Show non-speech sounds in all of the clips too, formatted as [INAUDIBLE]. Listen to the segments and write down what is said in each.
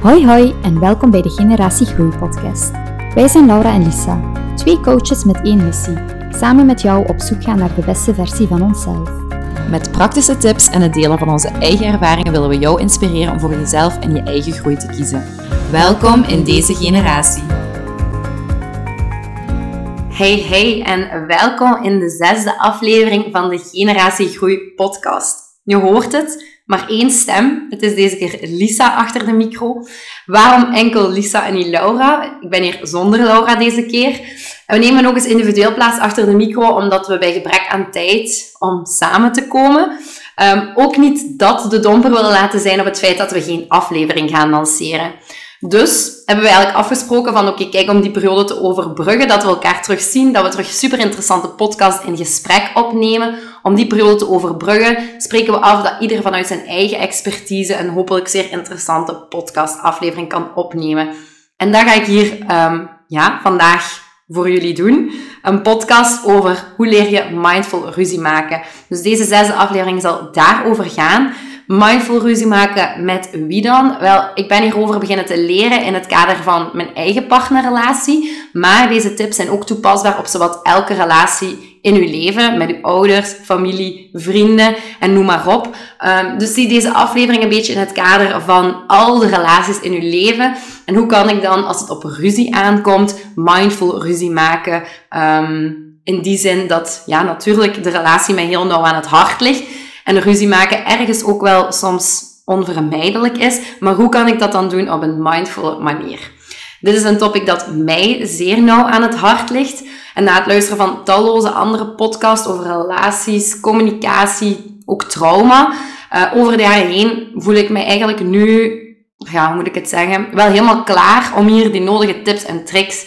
Hoi hoi en welkom bij de Generatie Groei podcast. Wij zijn Laura en Lisa, twee coaches met één missie. Samen met jou op zoek gaan naar de beste versie van onszelf. Met praktische tips en het delen van onze eigen ervaringen willen we jou inspireren om voor jezelf en je eigen groei te kiezen. Welkom in deze generatie. Hey hey en welkom in de zesde aflevering van de Generatie Groei podcast. Je hoort het, maar één stem. Het is deze keer Lisa achter de micro. Waarom enkel Lisa en niet Laura? Ik ben hier zonder Laura deze keer. En we nemen ook eens individueel plaats achter de micro, omdat we bij gebrek aan tijd om samen te komen, um, ook niet dat de domper willen laten zijn op het feit dat we geen aflevering gaan lanceren. Dus hebben we eigenlijk afgesproken van oké, kijk, om die periode te overbruggen, dat we elkaar terugzien, dat we terug super interessante podcast in gesprek opnemen. Om die periode te overbruggen, spreken we af dat ieder vanuit zijn eigen expertise een hopelijk zeer interessante podcastaflevering kan opnemen. En dat ga ik hier um, ja, vandaag voor jullie doen. Een podcast over hoe leer je mindful ruzie maken. Dus deze zesde aflevering zal daarover gaan mindful ruzie maken met wie dan? Wel, ik ben hierover beginnen te leren in het kader van mijn eigen partnerrelatie. Maar deze tips zijn ook toepasbaar op zowat elke relatie in uw leven. Met uw ouders, familie, vrienden en noem maar op. Um, dus zie deze aflevering een beetje in het kader van al de relaties in uw leven. En hoe kan ik dan, als het op ruzie aankomt, mindful ruzie maken? Um, in die zin dat, ja, natuurlijk de relatie mij heel nauw aan het hart ligt. En ruzie maken ergens ook wel soms onvermijdelijk is. Maar hoe kan ik dat dan doen op een mindful manier? Dit is een topic dat mij zeer nauw aan het hart ligt. En na het luisteren van talloze andere podcasts over relaties, communicatie, ook trauma, uh, over de jaren heen voel ik mij eigenlijk nu, ja, hoe moet ik het zeggen, wel helemaal klaar om hier die nodige tips en tricks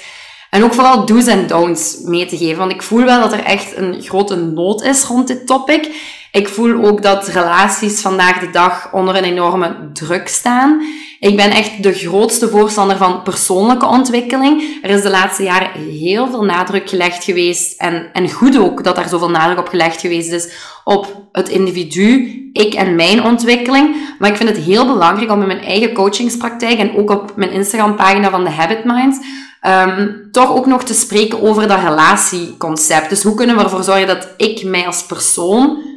en ook vooral do's en don'ts mee te geven. Want ik voel wel dat er echt een grote nood is rond dit topic. Ik voel ook dat relaties vandaag de dag onder een enorme druk staan. Ik ben echt de grootste voorstander van persoonlijke ontwikkeling. Er is de laatste jaren heel veel nadruk gelegd geweest. En, en goed ook dat daar zoveel nadruk op gelegd geweest is op het individu, ik en mijn ontwikkeling. Maar ik vind het heel belangrijk om in mijn eigen coachingspraktijk en ook op mijn Instagram pagina van de Habit Minds um, toch ook nog te spreken over dat relatieconcept. Dus hoe kunnen we ervoor zorgen dat ik mij als persoon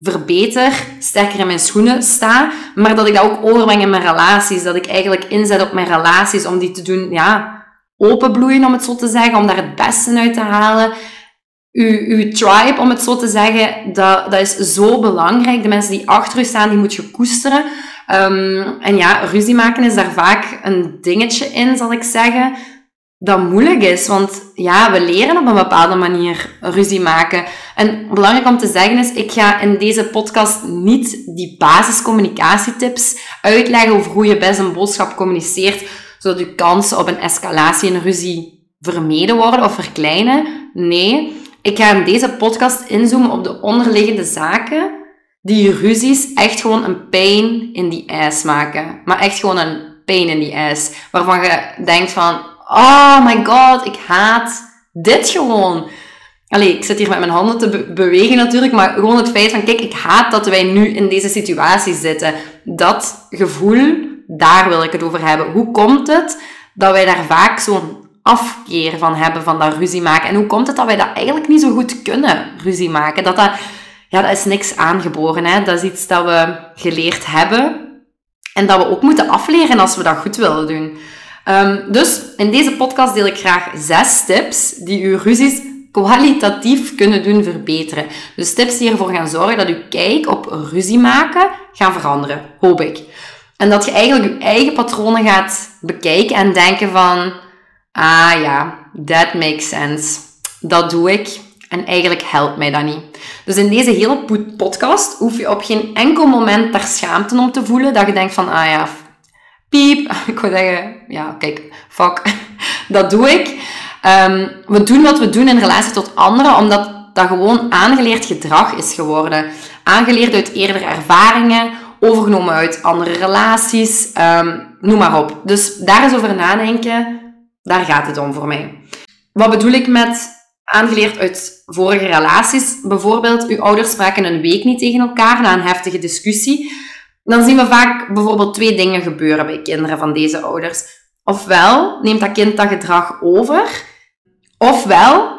verbeter, sterker in mijn schoenen sta, maar dat ik dat ook overbreng in mijn relaties. Dat ik eigenlijk inzet op mijn relaties om die te doen, ja, openbloeien, om het zo te zeggen, om daar het beste uit te halen. Uw, uw tribe, om het zo te zeggen, dat, dat is zo belangrijk. De mensen die achter u staan, die moet je koesteren. Um, en ja, ruzie maken is daar vaak een dingetje in, zal ik zeggen dat moeilijk is. Want ja, we leren op een bepaalde manier ruzie maken. En belangrijk om te zeggen is, ik ga in deze podcast niet die basiscommunicatietips uitleggen over hoe je best een boodschap communiceert, zodat je kansen op een escalatie in ruzie vermeden worden of verkleinen. Nee, ik ga in deze podcast inzoomen op de onderliggende zaken die ruzies echt gewoon een pain in die ass maken. Maar echt gewoon een pain in die ass. Waarvan je denkt van, oh my god, ik haat dit gewoon. Allee, ik zit hier met mijn handen te bewegen natuurlijk, maar gewoon het feit van, kijk, ik haat dat wij nu in deze situatie zitten. Dat gevoel, daar wil ik het over hebben. Hoe komt het dat wij daar vaak zo'n afkeer van hebben, van dat ruzie maken? En hoe komt het dat wij dat eigenlijk niet zo goed kunnen, ruzie maken? Dat dat, ja, dat is niks aangeboren, hè. Dat is iets dat we geleerd hebben en dat we ook moeten afleren als we dat goed willen doen. Um, dus in deze podcast deel ik graag zes tips die uw ruzies kwalitatief kunnen doen verbeteren. Dus tips die ervoor gaan zorgen dat uw kijk op ruzie maken gaan veranderen, hoop ik. En dat je eigenlijk je eigen patronen gaat bekijken en denken van, ah ja, that makes sense. Dat doe ik. En eigenlijk helpt mij dat niet. Dus in deze hele podcast hoef je op geen enkel moment daar schaamte om te voelen. Dat je denkt van, ah ja, piep. [LAUGHS] Ik wil zeggen, ja, kijk, fuck. [LAUGHS] Dat doe ik. Um, we doen wat we doen in relatie tot anderen, omdat dat gewoon aangeleerd gedrag is geworden. Aangeleerd uit eerdere ervaringen, overgenomen uit andere relaties, um, noem maar op. Dus daar eens over nadenken, daar gaat het om voor mij. Wat bedoel ik met aangeleerd uit vorige relaties? Bijvoorbeeld, uw ouders spraken een week niet tegen elkaar na een heftige discussie dan zien we vaak bijvoorbeeld twee dingen gebeuren bij kinderen van deze ouders. Ofwel neemt dat kind dat gedrag over, ofwel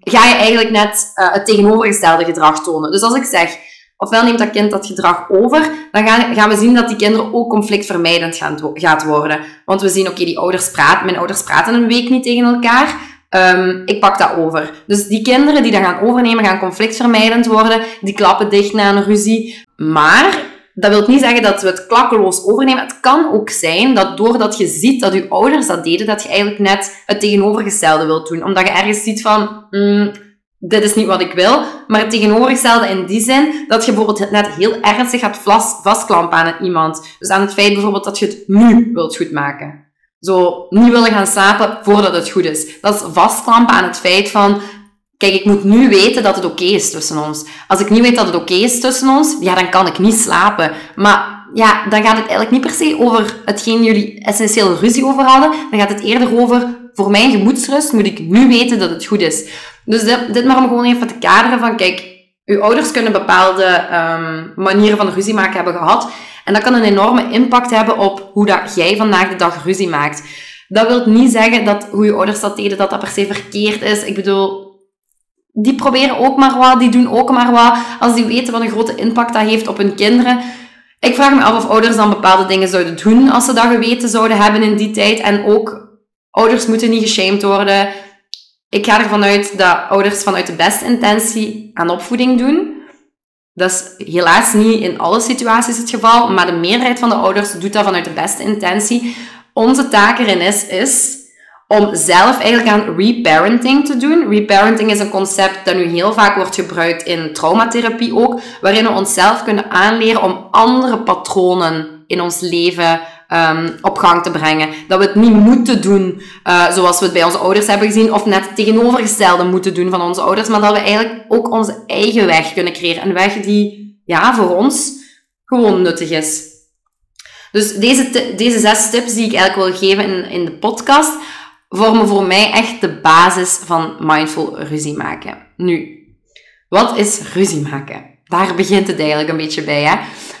ga je eigenlijk net uh, het tegenovergestelde gedrag tonen. Dus als ik zeg, ofwel neemt dat kind dat gedrag over, dan gaan, gaan we zien dat die kinderen ook conflictvermijdend gaan, gaat worden. Want we zien, oké, die ouders praten, mijn ouders praten een week niet tegen elkaar. Um, ik pak dat over. Dus die kinderen die dat gaan overnemen, gaan conflictvermijdend worden. Die klappen dicht na een ruzie. Maar dat wil niet zeggen dat we het klakkeloos overnemen. Het kan ook zijn dat doordat je ziet dat je ouders dat deden, dat je eigenlijk net het tegenovergestelde wilt doen. Omdat je ergens ziet van, mm, dit is niet wat ik wil. Maar het tegenovergestelde in die zin dat je bijvoorbeeld net heel ernstig gaat vastklampen aan iemand. Dus aan het feit bijvoorbeeld dat je het nu wilt goedmaken. Zo niet willen gaan slapen voordat het goed is. Dat is vastklampen aan het feit van, kijk, ik moet nu weten dat het oké is tussen ons. Als ik niet weet dat het oké is tussen ons, ja, dan kan ik niet slapen. Maar ja, dan gaat het eigenlijk niet per se over hetgeen jullie essentieel ruzie over hadden. Dan gaat het eerder over, voor mijn gemoedsrust moet ik nu weten dat het goed is. Dus dit, dit maar om gewoon even te kaderen van, kijk, uw ouders kunnen bepaalde um, manieren van ruzie maken hebben gehad. En dat kan een enorme impact hebben op hoe dat jij vandaag de dag ruzie maakt. Dat wil niet zeggen dat hoe je ouders dat deden, dat dat per se verkeerd is. Ik bedoel, die proberen ook maar wat, die doen ook maar wat. Als die weten wat een grote impact dat heeft op hun kinderen. Ik vraag me af of ouders dan bepaalde dingen zouden doen als ze dat geweten zouden hebben in die tijd. En ook, ouders moeten niet geshamed worden. Ik ga ervan uit dat ouders vanuit de beste intentie aan opvoeding doen. Dat is helaas niet in alle situaties het geval, maar de meerderheid van de ouders doet dat vanuit de beste intentie. Onze taak erin is, is om zelf eigenlijk aan reparenting te doen. Reparenting is een concept dat nu heel vaak wordt gebruikt in traumatherapie ook, waarin we onszelf kunnen aanleren om andere patronen in ons leven um, op gang te brengen. Dat we het niet moeten doen uh, zoals we het bij onze ouders hebben gezien, of net het tegenovergestelde moeten doen van onze ouders, maar dat we eigenlijk ook onze eigen weg kunnen creëren. Een weg die ja, voor ons gewoon nuttig is. Dus deze, deze zes tips die ik eigenlijk wil geven in, in de podcast, vormen voor mij echt de basis van mindful ruzie maken. Nu, wat is ruzie maken? Daar begint het eigenlijk een beetje bij. Hè?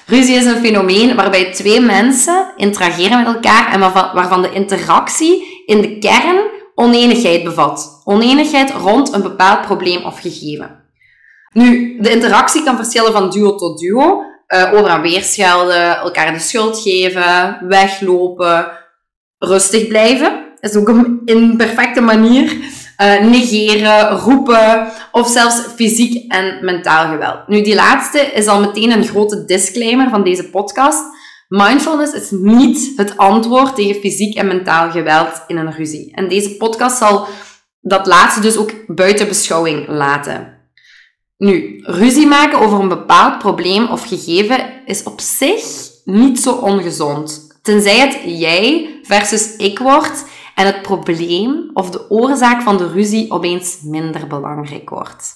Ruzie is een fenomeen waarbij twee mensen interageren met elkaar en waarvan, de interactie in de kern oneenigheid bevat. Oneenigheid rond een bepaald probleem of gegeven. Nu, de interactie kan verschillen van duo tot duo. Uh, over en weerschelden, elkaar de schuld geven, weglopen, rustig blijven is ook een imperfecte manier. Uh, negeren, roepen of zelfs fysiek en mentaal geweld. Nu, die laatste is al meteen een grote disclaimer van deze podcast. Mindfulness is niet het antwoord tegen fysiek en mentaal geweld in een ruzie. En deze podcast zal dat laatste dus ook buiten beschouwing laten. Nu, ruzie maken over een bepaald probleem of gegeven is op zich niet zo ongezond. Tenzij het jij versus ik wordt en het probleem of de oorzaak van de ruzie opeens minder belangrijk wordt.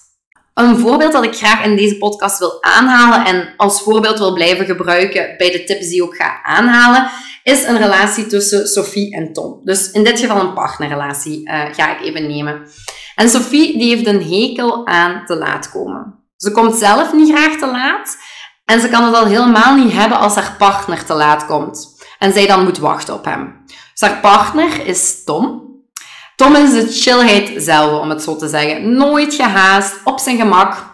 Een voorbeeld dat ik graag in deze podcast wil aanhalen en als voorbeeld wil blijven gebruiken bij de tips die ik ook ga aanhalen, is een relatie tussen Sophie en Tom. Dus in dit geval een partnerrelatie uh, ga ik even nemen. En Sophie die heeft een hekel aan te laat komen. Ze komt zelf niet graag te laat en ze kan het al helemaal niet hebben als haar partner te laat komt en zij dan moet wachten op hem. Dus haar partner is Tom. Tom is de chillheid zelf, om het zo te zeggen. Nooit gehaast, op zijn gemak.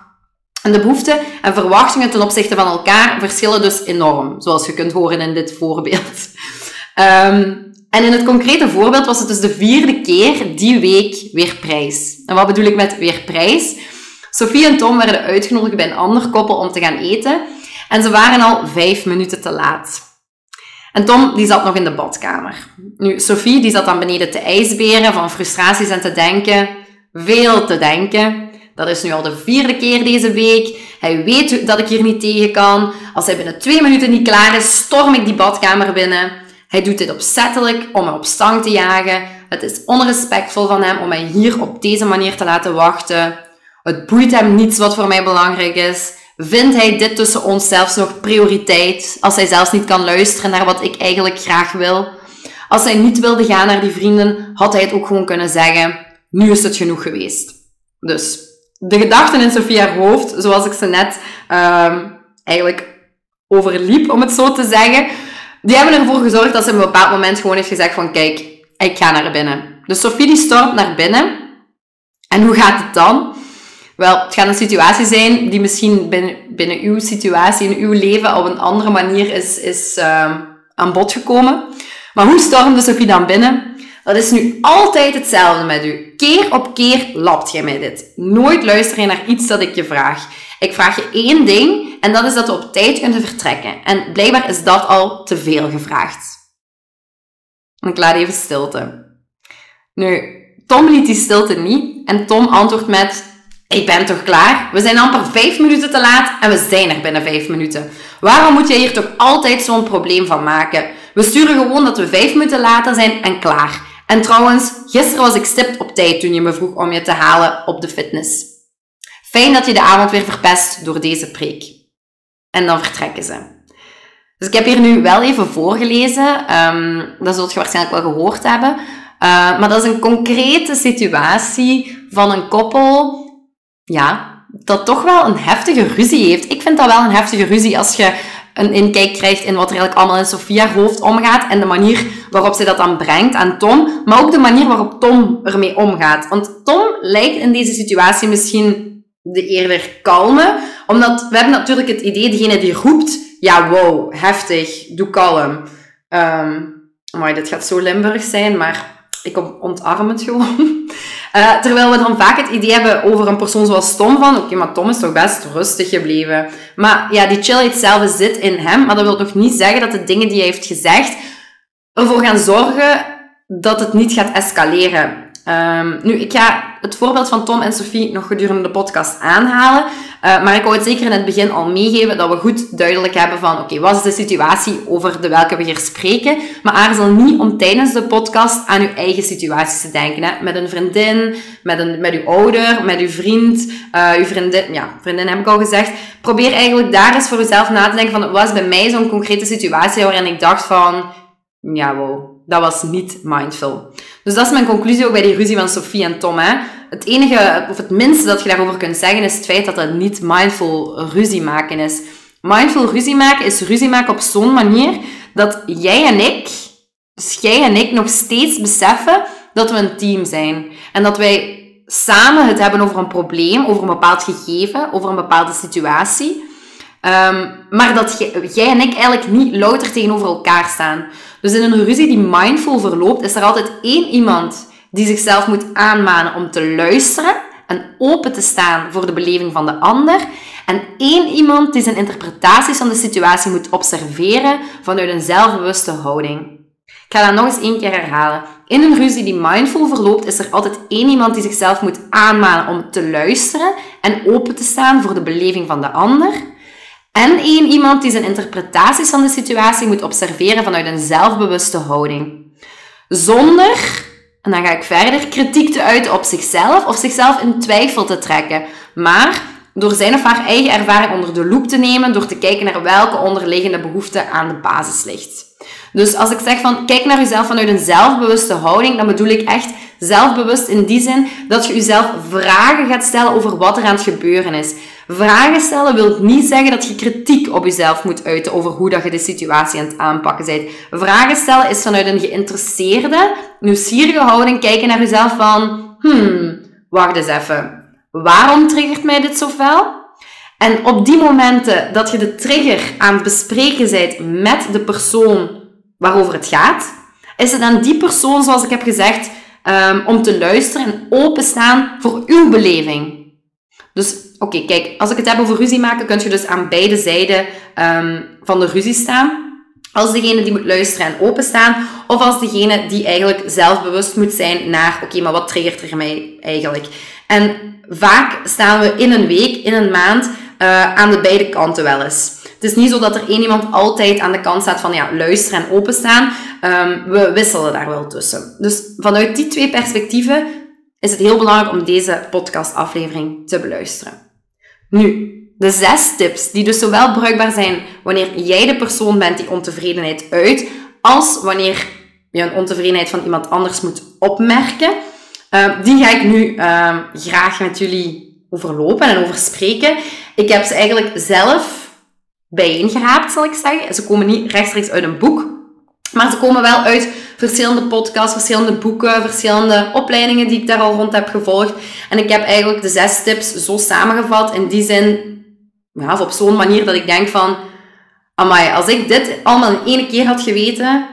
En de behoeften en verwachtingen ten opzichte van elkaar verschillen dus enorm, zoals je kunt horen in dit voorbeeld. Um, [LAUGHS] en in het concrete voorbeeld was het dus de vierde keer die week weer prijs. En wat bedoel ik met weer prijs? Sophie en Tom werden uitgenodigd bij een ander koppel om te gaan eten. En ze waren al vijf minuten te laat. En Tom, die zat nog in de badkamer. Nu, Sophie, die zat dan beneden te ijsberen van frustraties en te denken. Veel te denken. Dat is nu al de vierde keer deze week. Hij weet dat ik hier niet tegen kan. Als hij binnen twee minuten niet klaar is, storm ik die badkamer binnen. Hij doet dit opzettelijk om me op stang te jagen. Het is onrespectvol van hem om mij hier op deze manier te laten wachten. Het boeit hem niets wat voor mij belangrijk is. Vindt hij dit tussen ons zelfs nog prioriteit, als hij zelfs niet kan luisteren naar wat ik eigenlijk graag wil? Als hij niet wilde gaan naar die vrienden, had hij het ook gewoon kunnen zeggen, nu is het genoeg geweest. Dus de gedachten in Sophia's hoofd, zoals ik ze net um, eigenlijk overliep, om het zo te zeggen, die hebben ervoor gezorgd dat ze op een bepaald moment gewoon heeft gezegd van, kijk, ik ga naar binnen. Dus Sophie die stormt naar binnen. En hoe gaat het dan? Wel, het gaat een situatie zijn die misschien binnen, binnen uw situatie, in uw leven, op een andere manier is, is uh, aan bod gekomen. Maar hoe stormde Sophie dan binnen? Dat is nu altijd hetzelfde met u. Keer op keer lapt jij mij dit. Nooit luister je naar iets dat ik je vraag. Ik vraag je één ding en dat is dat we op tijd kunnen vertrekken. En blijkbaar is dat al te veel gevraagd. Ik laat even stilte. Nu, Tom liet die stilte niet en Tom antwoordt met: Ik ben toch klaar? We zijn amper vijf minuten te laat en we zijn er binnen vijf minuten. Waarom moet jij hier toch altijd zo'n probleem van maken? We sturen gewoon dat we vijf minuten later zijn en klaar. En trouwens, gisteren was ik stipt op tijd toen je me vroeg om je te halen op de fitness. Fijn dat je de avond weer verpest door deze preek. En dan vertrekken ze. Dus ik heb hier nu wel even voorgelezen. Um, dat zult je waarschijnlijk wel gehoord hebben. Uh, maar dat is een concrete situatie van een koppel, ja, dat toch wel een heftige ruzie heeft. Ik vind dat wel een heftige ruzie als je een inkijk krijgt in wat er eigenlijk allemaal in Sofia hoofd omgaat en de manier waarop zij dat dan brengt aan Tom, maar ook de manier waarop Tom ermee omgaat. Want Tom lijkt in deze situatie misschien de eerder kalme, omdat we hebben natuurlijk het idee, degene die roept, ja wow, heftig, doe kalm. Um, maar dit gaat zo Limburg zijn, maar ik ontarm het gewoon. Uh, terwijl we dan vaak het idee hebben over een persoon zoals Tom van, oké, maar Tom is toch best rustig gebleven. Maar ja, die chillheid zelf zit in hem, maar dat wil nog niet zeggen dat de dingen die hij heeft gezegd ervoor gaan zorgen dat het niet gaat escaleren. Um, nu, ik ga het voorbeeld van Tom en Sophie nog gedurende de podcast aanhalen. Uh, maar ik wou het zeker in het begin al meegeven dat we goed duidelijk hebben van oké, wat is de situatie over de welke we hier spreken. Maar aarzel niet om tijdens de podcast aan uw eigen situaties te denken. Hè? Met een vriendin, met, een, met uw ouder, met uw vriend, uh, uw vriendin. Ja, vriendin heb ik al gezegd. Probeer eigenlijk daar eens voor uzelf na te denken van wat is bij mij zo'n concrete situatie waarin ik dacht van ja, wow, dat was niet mindful. Dus dat is mijn conclusie ook bij die ruzie van Sophie en Tom. Hè. Het enige, of het minste dat je daarover kunt zeggen, is het feit dat dat niet mindful ruzie maken is. Mindful ruzie maken is ruzie maken op zo'n manier dat jij en ik, dus jij en ik, nog steeds beseffen dat we een team zijn. En dat wij samen het hebben over een probleem, over een bepaald gegeven, over een bepaalde situatie. Um, maar dat jij en ik eigenlijk niet louter tegenover elkaar staan. Dus in een ruzie die mindful verloopt, is er altijd één iemand die zichzelf moet aanmanen om te luisteren en open te staan voor de beleving van de ander. En één iemand die zijn interpretaties van de situatie moet observeren vanuit een zelfbewuste houding. Ik ga dat nog eens één keer herhalen. In een ruzie die mindful verloopt, is er altijd één iemand die zichzelf moet aanmanen om te luisteren en open te staan voor de beleving van de ander. En één iemand die zijn interpretaties van de situatie moet observeren vanuit een zelfbewuste houding. Zonder, en dan ga ik verder, kritiek te uiten op zichzelf of zichzelf in twijfel te trekken. Maar door zijn of haar eigen ervaring onder de loep te nemen, door te kijken naar welke onderliggende behoefte aan de basis ligt. Dus als ik zeg van kijk naar jezelf vanuit een zelfbewuste houding, dan bedoel ik echt zelfbewust in die zin dat je jezelf vragen gaat stellen over wat er aan het gebeuren is. Vragen stellen wil niet zeggen dat je kritiek op jezelf moet uiten over hoe dat je de situatie aan het aanpakken bent. Vragen stellen is vanuit een geïnteresseerde, nieuwsgierige houding kijken naar jezelf van, hmm, wacht eens even. Waarom triggert mij dit zo fel? En op die momenten dat je de trigger aan het bespreken bent met de persoon waarover het gaat, is het aan die persoon, zoals ik heb gezegd, um, om te luisteren en openstaan voor uw beleving. Dus oké, kijk, als ik het heb over ruzie maken, kun je dus aan beide zijden um, van de ruzie staan. Als degene die moet luisteren en openstaan, of als degene die eigenlijk zelfbewust moet zijn naar, oké, maar wat triggert er mij eigenlijk? En vaak staan we in een week, in een maand, uh, aan de beide kanten wel eens. Het is niet zo dat er één iemand altijd aan de kant staat van ja, luisteren en openstaan. Um, we wisselen daar wel tussen. Dus vanuit die twee perspectieven is het heel belangrijk om deze podcastaflevering te beluisteren. Nu, de zes tips die dus zowel bruikbaar zijn wanneer jij de persoon bent die ontevredenheid uit, als wanneer je een ontevredenheid van iemand anders moet opmerken. Uh, die ga ik nu uh, graag met jullie overlopen en over spreken. Ik heb ze eigenlijk zelf bijeengeraapt, zal ik zeggen. Ze komen niet rechtstreeks uit een boek, maar ze komen wel uit verschillende podcasts, verschillende boeken, verschillende opleidingen die ik daar al rond heb gevolgd. En ik heb eigenlijk de zes tips zo samengevat in die zin, ja, op zo'n manier dat ik denk van, amai, als ik dit allemaal in één keer had geweten,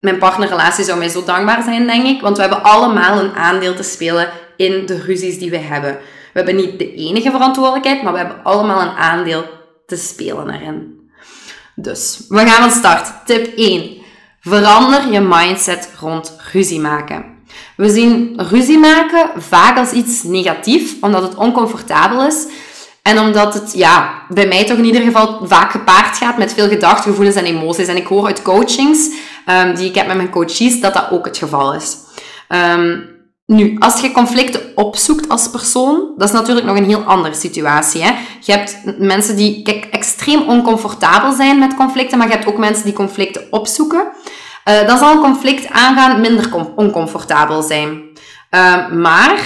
mijn partnerrelatie zou mij zo dankbaar zijn, denk ik. Want we hebben allemaal een aandeel te spelen in de ruzies die we hebben. We hebben niet de enige verantwoordelijkheid, maar we hebben allemaal een aandeel te spelen erin. Dus, we gaan van start. Tip 1. Verander je mindset rond ruzie maken. We zien ruzie maken vaak als iets negatiefs, omdat het oncomfortabel is. En omdat het, ja, bij mij toch in ieder geval vaak gepaard gaat met veel gedachten, gevoelens en emoties. En ik hoor uit coachings um, die ik heb met mijn coaches dat dat ook het geval is. Um, nu, als je conflicten opzoekt als persoon, dat is natuurlijk nog een heel andere situatie. Hè? Je hebt mensen die kijk, extreem oncomfortabel zijn met conflicten, maar je hebt ook mensen die conflicten opzoeken. Uh, dan zal een conflict aangaan minder oncomfortabel zijn. Uh, maar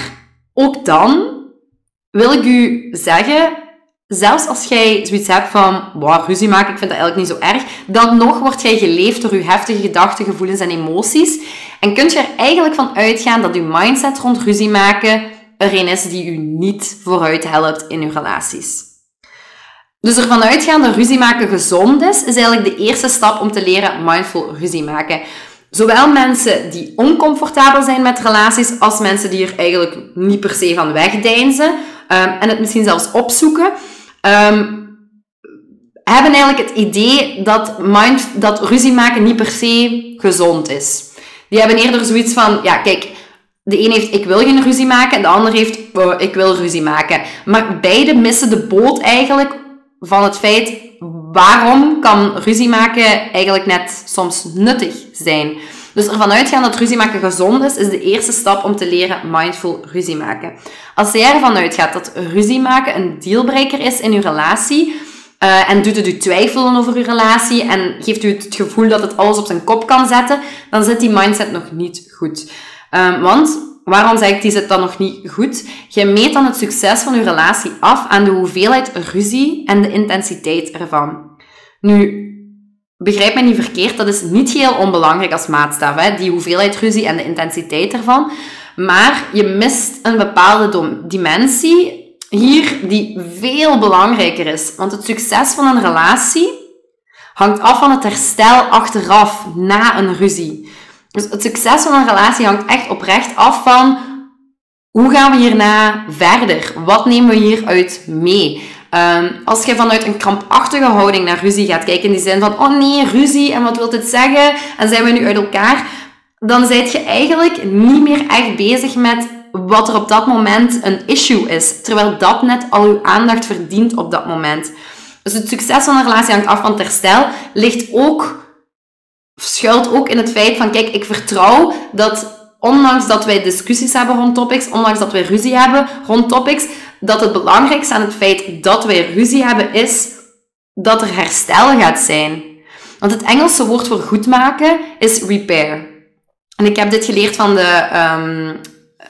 ook dan wil ik u zeggen, zelfs als jij zoiets hebt van, ruzie maken, ik vind dat eigenlijk niet zo erg, dan nog wordt jij geleefd door je heftige gedachten, gevoelens en emoties. En kunt je er eigenlijk van uitgaan dat je mindset rond ruzie maken er een is die u niet vooruit helpt in uw relaties. Dus ervan uitgaan dat ruzie maken gezond is, is eigenlijk de eerste stap om te leren mindful ruzie maken. Zowel mensen die oncomfortabel zijn met relaties, als mensen die er eigenlijk niet per se van wegdeinzen um, en het misschien zelfs opzoeken, um, hebben eigenlijk het idee dat, mind, dat ruzie maken niet per se gezond is. Die hebben eerder zoiets van, ja, kijk, de een heeft ik wil geen ruzie maken en de ander heeft oh, ik wil ruzie maken. Maar beide missen de boot eigenlijk van het feit waarom kan ruzie maken eigenlijk net soms nuttig zijn. Dus ervan uitgaan dat ruzie maken gezond is, is de eerste stap om te leren mindful ruzie maken. Als jij ervan uitgaat dat ruzie maken een dealbreaker is in je relatie, uh, en doet het u twijfelen over uw relatie en geeft u het gevoel dat het alles op zijn kop kan zetten, dan zit die mindset nog niet goed. Um, want, waarom zeg ik die zit dan nog niet goed? Je meet dan het succes van uw relatie af aan de hoeveelheid ruzie en de intensiteit ervan. Nu, begrijp me niet verkeerd, dat is niet heel onbelangrijk als maatstaf, hè? die hoeveelheid ruzie en de intensiteit ervan. Maar je mist een bepaalde dimensie hier die veel belangrijker is. Want het succes van een relatie hangt af van het herstel achteraf, na een ruzie. Dus het succes van een relatie hangt echt oprecht af van hoe gaan we hierna verder? Wat nemen we hieruit mee? Um, als je vanuit een krampachtige houding naar ruzie gaat kijken, in die zin van, oh nee, ruzie, en wat wil dit zeggen? En zijn we nu uit elkaar? Dan zijt je eigenlijk niet meer echt bezig met wat er op dat moment een issue is. Terwijl dat net al uw aandacht verdient op dat moment. Dus het succes van een relatie hangt af van het herstel. Ligt ook, schuilt ook in het feit van, kijk, ik vertrouw dat ondanks dat wij discussies hebben rond topics, ondanks dat wij ruzie hebben rond topics, dat het belangrijkste aan het feit dat wij ruzie hebben is dat er herstel gaat zijn. Want het Engelse woord voor goedmaken is repair. En ik heb dit geleerd van de um,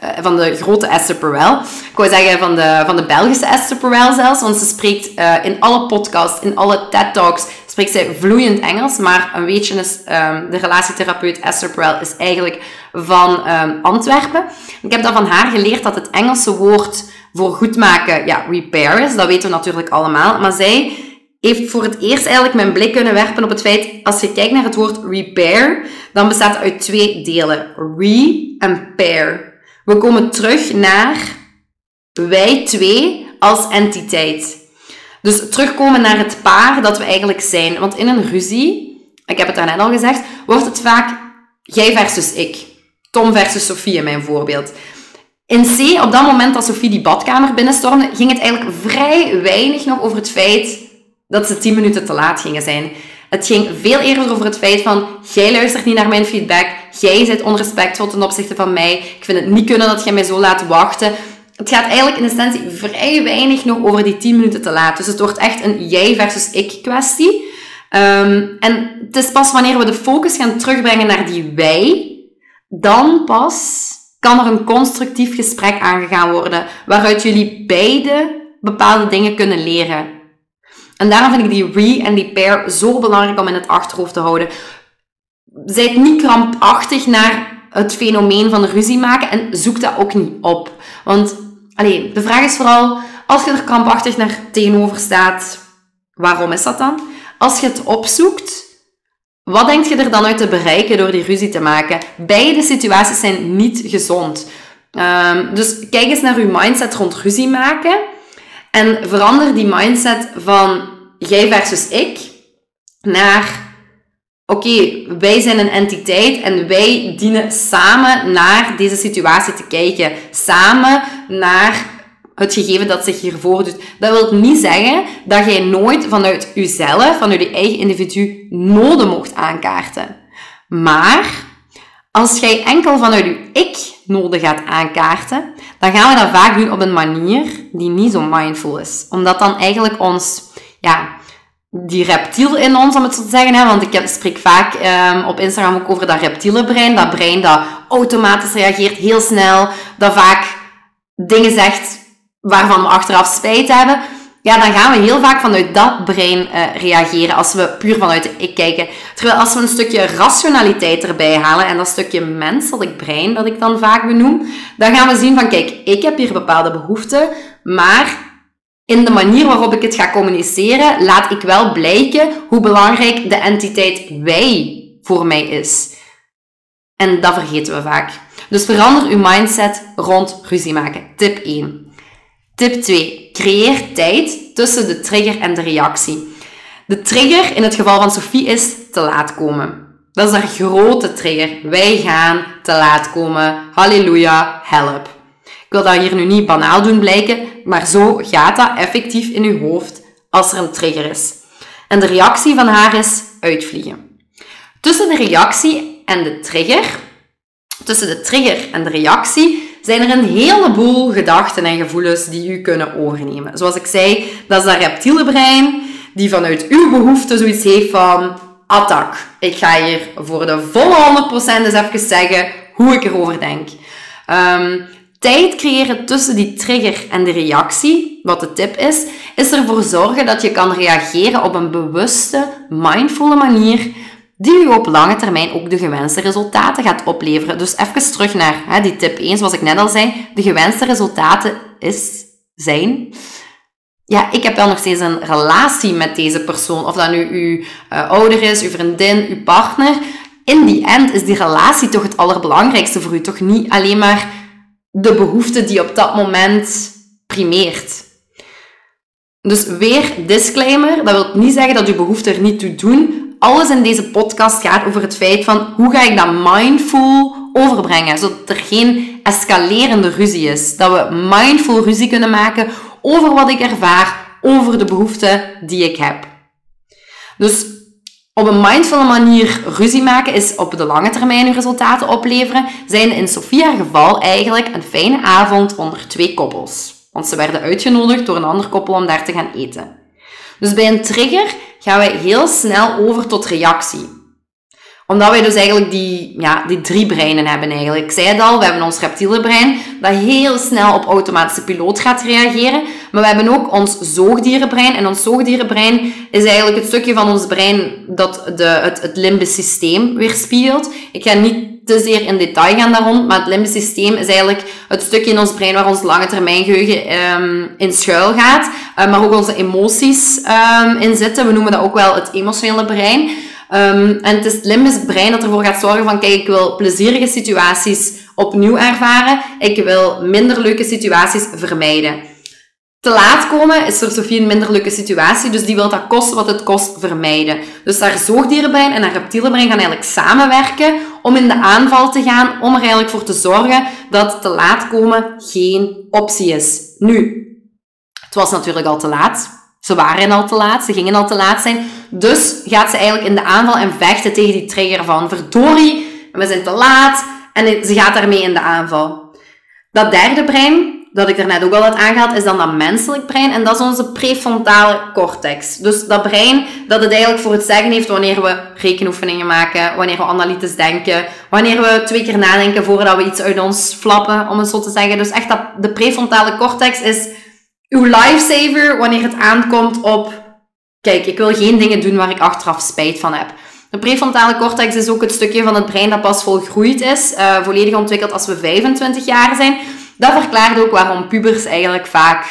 eh, van de grote Esther Perel. Ik wou zeggen van de, van de Belgische Esther Perel zelfs, want ze spreekt uh, in alle podcasts, in alle TED-talks, spreekt zij vloeiend Engels. Maar een beetje is um, de relatietherapeut Esther Perel is eigenlijk van um, Antwerpen. Ik heb dan van haar geleerd dat het Engelse woord voor goedmaken, ja, repair is. Dat weten we natuurlijk allemaal. Maar zij heeft voor het eerst eigenlijk mijn blik kunnen werpen op het feit, als je kijkt naar het woord repair, dan bestaat het uit twee delen. Re en pair. We komen terug naar wij twee als entiteit. Dus terugkomen naar het paar dat we eigenlijk zijn. Want in een ruzie, ik heb het daarnet al gezegd, wordt het vaak jij versus ik. Tom versus Sophie in mijn voorbeeld. In C, op dat moment dat Sophie die badkamer binnenstormde, ging het eigenlijk vrij weinig nog over het feit dat ze tien minuten te laat gingen zijn. Het ging veel eerder over het feit van, jij luistert niet naar mijn feedback, jij bent onrespectvol ten opzichte van mij, ik vind het niet kunnen dat jij mij zo laat wachten. Het gaat eigenlijk in essentie vrij weinig nog over die 10 minuten te laat. Dus het wordt echt een jij versus ik kwestie. Um, en het is pas wanneer we de focus gaan terugbrengen naar die wij, dan pas kan er een constructief gesprek aangegaan worden, waaruit jullie beide bepaalde dingen kunnen leren. En daarom vind ik die re en die pair zo belangrijk om in het achterhoofd te houden. Zijt niet krampachtig naar het fenomeen van ruzie maken en zoek dat ook niet op. Want allee, de vraag is vooral, als je er krampachtig naar tegenover staat, waarom is dat dan? Als je het opzoekt, wat denk je er dan uit te bereiken door die ruzie te maken? Beide situaties zijn niet gezond. Um, dus kijk eens naar uw mindset rond ruzie maken. En verander die mindset van jij versus ik naar oké, wij zijn een entiteit en wij dienen samen naar deze situatie te kijken. Samen naar het gegeven dat zich hier voordoet. Dat wil niet zeggen dat jij nooit vanuit jezelf, vanuit je eigen individu, noden mocht aankaarten. Maar als jij enkel vanuit je ik noden gaat aankaarten, dan gaan we dat vaak doen op een manier die niet zo mindful is. Omdat dan eigenlijk ons, ja, die reptiel in ons, om het zo te zeggen. Hè? Want ik spreek vaak um, op Instagram ook over dat reptiele brein. Dat brein dat automatisch reageert, heel snel. Dat vaak dingen zegt waarvan we achteraf spijt hebben. Ja, dan gaan we heel vaak vanuit dat brein uh, reageren als we puur vanuit de ik kijken. Terwijl als we een stukje rationaliteit erbij halen en dat stukje menselijk brein dat ik dan vaak benoem, dan gaan we zien van kijk, ik heb hier bepaalde behoeften, maar in de manier waarop ik het ga communiceren, laat ik wel blijken hoe belangrijk de entiteit wij voor mij is. En dat vergeten we vaak. Dus verander uw mindset rond ruzie maken. Tip 1. Tip 2. Creëer tijd tussen de trigger en de reactie. De trigger in het geval van Sophie is te laat komen. Dat is haar grote trigger. Wij gaan te laat komen. Halleluja, help wil dat hier nu niet banaal doen blijken, maar zo gaat dat effectief in uw hoofd als er een trigger is. En de reactie van haar is uitvliegen. Tussen de reactie en de trigger, tussen de trigger en de reactie, zijn er een heleboel gedachten en gevoelens die u kunnen overnemen. Zoals ik zei, dat is dat reptiele brein die vanuit uw behoefte zoiets heeft van attack. Ik ga hier voor de volle 100% eens even zeggen hoe ik erover denk. Um, tijd creëren tussen die trigger en de reactie, wat de tip is, is ervoor zorgen dat je kan reageren op een bewuste, mindfulle manier die je op lange termijn ook de gewenste resultaten gaat opleveren. Dus even terug naar hè, die tip 1, zoals ik net al zei. De gewenste resultaten is, zijn... Ja, ik heb wel nog steeds een relatie met deze persoon. Of dat nu uw uh, ouder is, uw vriendin, uw partner. In die end is die relatie toch het allerbelangrijkste voor u. Toch niet alleen maar de behoefte die op dat moment primeert. Dus weer disclaimer, dat wil niet zeggen dat je behoefte er niet toe doen. Alles in deze podcast gaat over het feit van hoe ga ik dat mindful overbrengen, zodat er geen escalerende ruzie is. Dat we mindful ruzie kunnen maken over wat ik ervaar, over de behoeften die ik heb. Dus op een mindful manier ruzie maken is op de lange termijn resultaten opleveren, zijn in Sofia geval eigenlijk een fijne avond onder twee koppels. Want ze werden uitgenodigd door een ander koppel om daar te gaan eten. Dus bij een trigger gaan wij heel snel over tot reactie omdat wij dus eigenlijk die, ja, die drie breinen hebben eigenlijk. Ik zei het al, we hebben ons reptiele brein dat heel snel op automatische piloot gaat reageren. Maar we hebben ook ons zoogdierenbrein. En ons zoogdierenbrein is eigenlijk het stukje van ons brein dat de, het, het limbisch systeem weerspiegelt. Ik ga niet te zeer in detail gaan daar rond, maar het limbisch systeem is eigenlijk het stukje in ons brein waar ons lange termijn geheugen um, in schuil gaat. Uh, maar ook onze emoties um, in zitten. We noemen dat ook wel het emotionele brein. Um, en het is het limbisch brein dat ervoor gaat zorgen van, kijk, ik wil plezierige situaties opnieuw ervaren. Ik wil minder leuke situaties vermijden. Te laat komen is voor Sofie een minder leuke situatie, dus die wil dat kosten wat het kost vermijden. Dus haar zoogdierenbrein en haar reptielenbrein gaan eigenlijk samenwerken om in de aanval te gaan, om er eigenlijk voor te zorgen dat te laat komen geen optie is. Nu, het was natuurlijk al te laat. Ze waren al te laat, ze gingen al te laat zijn. Dus gaat ze eigenlijk in de aanval en vechten tegen die trigger van verdorie, we zijn te laat. En ze gaat daarmee in de aanval. Dat derde brein, dat ik er net ook al had aangehaald, is dan dat menselijk brein. En dat is onze prefrontale cortex. Dus dat brein dat het eigenlijk voor het zeggen heeft wanneer we rekenoefeningen maken, wanneer we analytisch denken, wanneer we twee keer nadenken voordat we iets uit ons flappen, om het zo te zeggen. Dus echt dat, de prefrontale cortex is uw lifesaver wanneer het aankomt op kijk, ik wil geen dingen doen waar ik achteraf spijt van heb. De prefrontale cortex is ook het stukje van het brein dat pas volgroeid is, uh, volledig ontwikkeld als we 25 jaar zijn. Dat verklaart ook waarom pubers eigenlijk vaak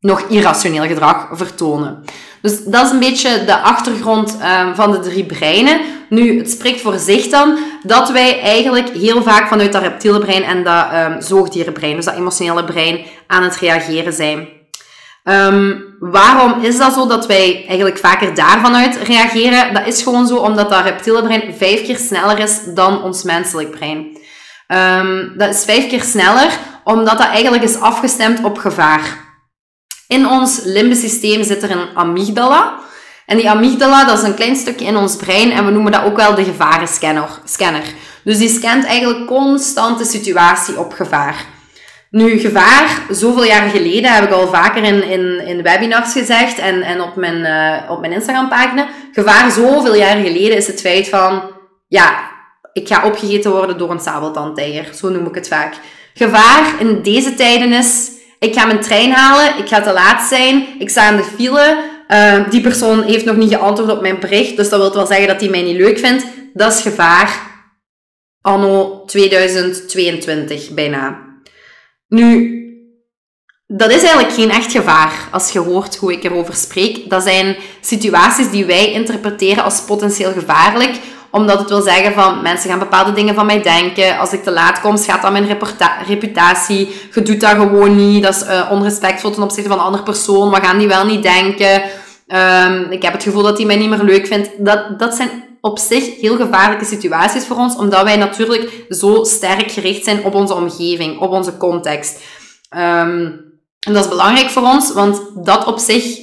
nog irrationeel gedrag vertonen. Dus dat is een beetje de achtergrond um, van de drie breinen. Nu, het spreekt voor zich dan dat wij eigenlijk heel vaak vanuit dat reptiele brein en dat um, zoogdierenbrein, dus dat emotionele brein, aan het reageren zijn. Um, waarom is dat zo dat wij eigenlijk vaker daarvan uit reageren? Dat is gewoon zo omdat dat reptiele brein vijf keer sneller is dan ons menselijk brein. Um, dat is vijf keer sneller omdat dat eigenlijk is afgestemd op gevaar. In ons limbisch systeem zit er een amygdala. En die amygdala, dat is een klein stukje in ons brein en we noemen dat ook wel de gevarenscanner. Scanner. Dus die scant eigenlijk constant de situatie op gevaar. Nu, gevaar, zoveel jaren geleden heb ik al vaker in, in, in webinars gezegd en, en op mijn, uh, op mijn Instagram-pagina. Gevaar, zoveel jaren geleden is het feit van, ja, ik ga opgegeten worden door een sabeltandtijger. Zo noem ik het vaak. Gevaar in deze tijden is, ik ga mijn trein halen, ik ga te laat zijn, ik sta in de file, uh, die persoon heeft nog niet geantwoord op mijn bericht, dus dat wil wel zeggen dat hij mij niet leuk vindt. Dat is gevaar anno 2022 bijna. Nu, dat is eigenlijk geen echt gevaar als je hoort hoe ik erover spreek. Dat zijn situaties die wij interpreteren als potentieel gevaarlijk, omdat het wil zeggen van mensen gaan bepaalde dingen van mij denken. Als ik te laat kom, schaadt dat mijn reputatie. Je doet dat gewoon niet. Dat is uh, onrespectvol ten opzichte van een andere persoon. Wat gaan die wel niet denken? Um, ik heb het gevoel dat die mij niet meer leuk vindt. Dat, dat zijn op zich heel gevaarlijke situaties voor ons, omdat wij natuurlijk zo sterk gericht zijn op onze omgeving, op onze context. Um, en dat is belangrijk voor ons, want dat op zich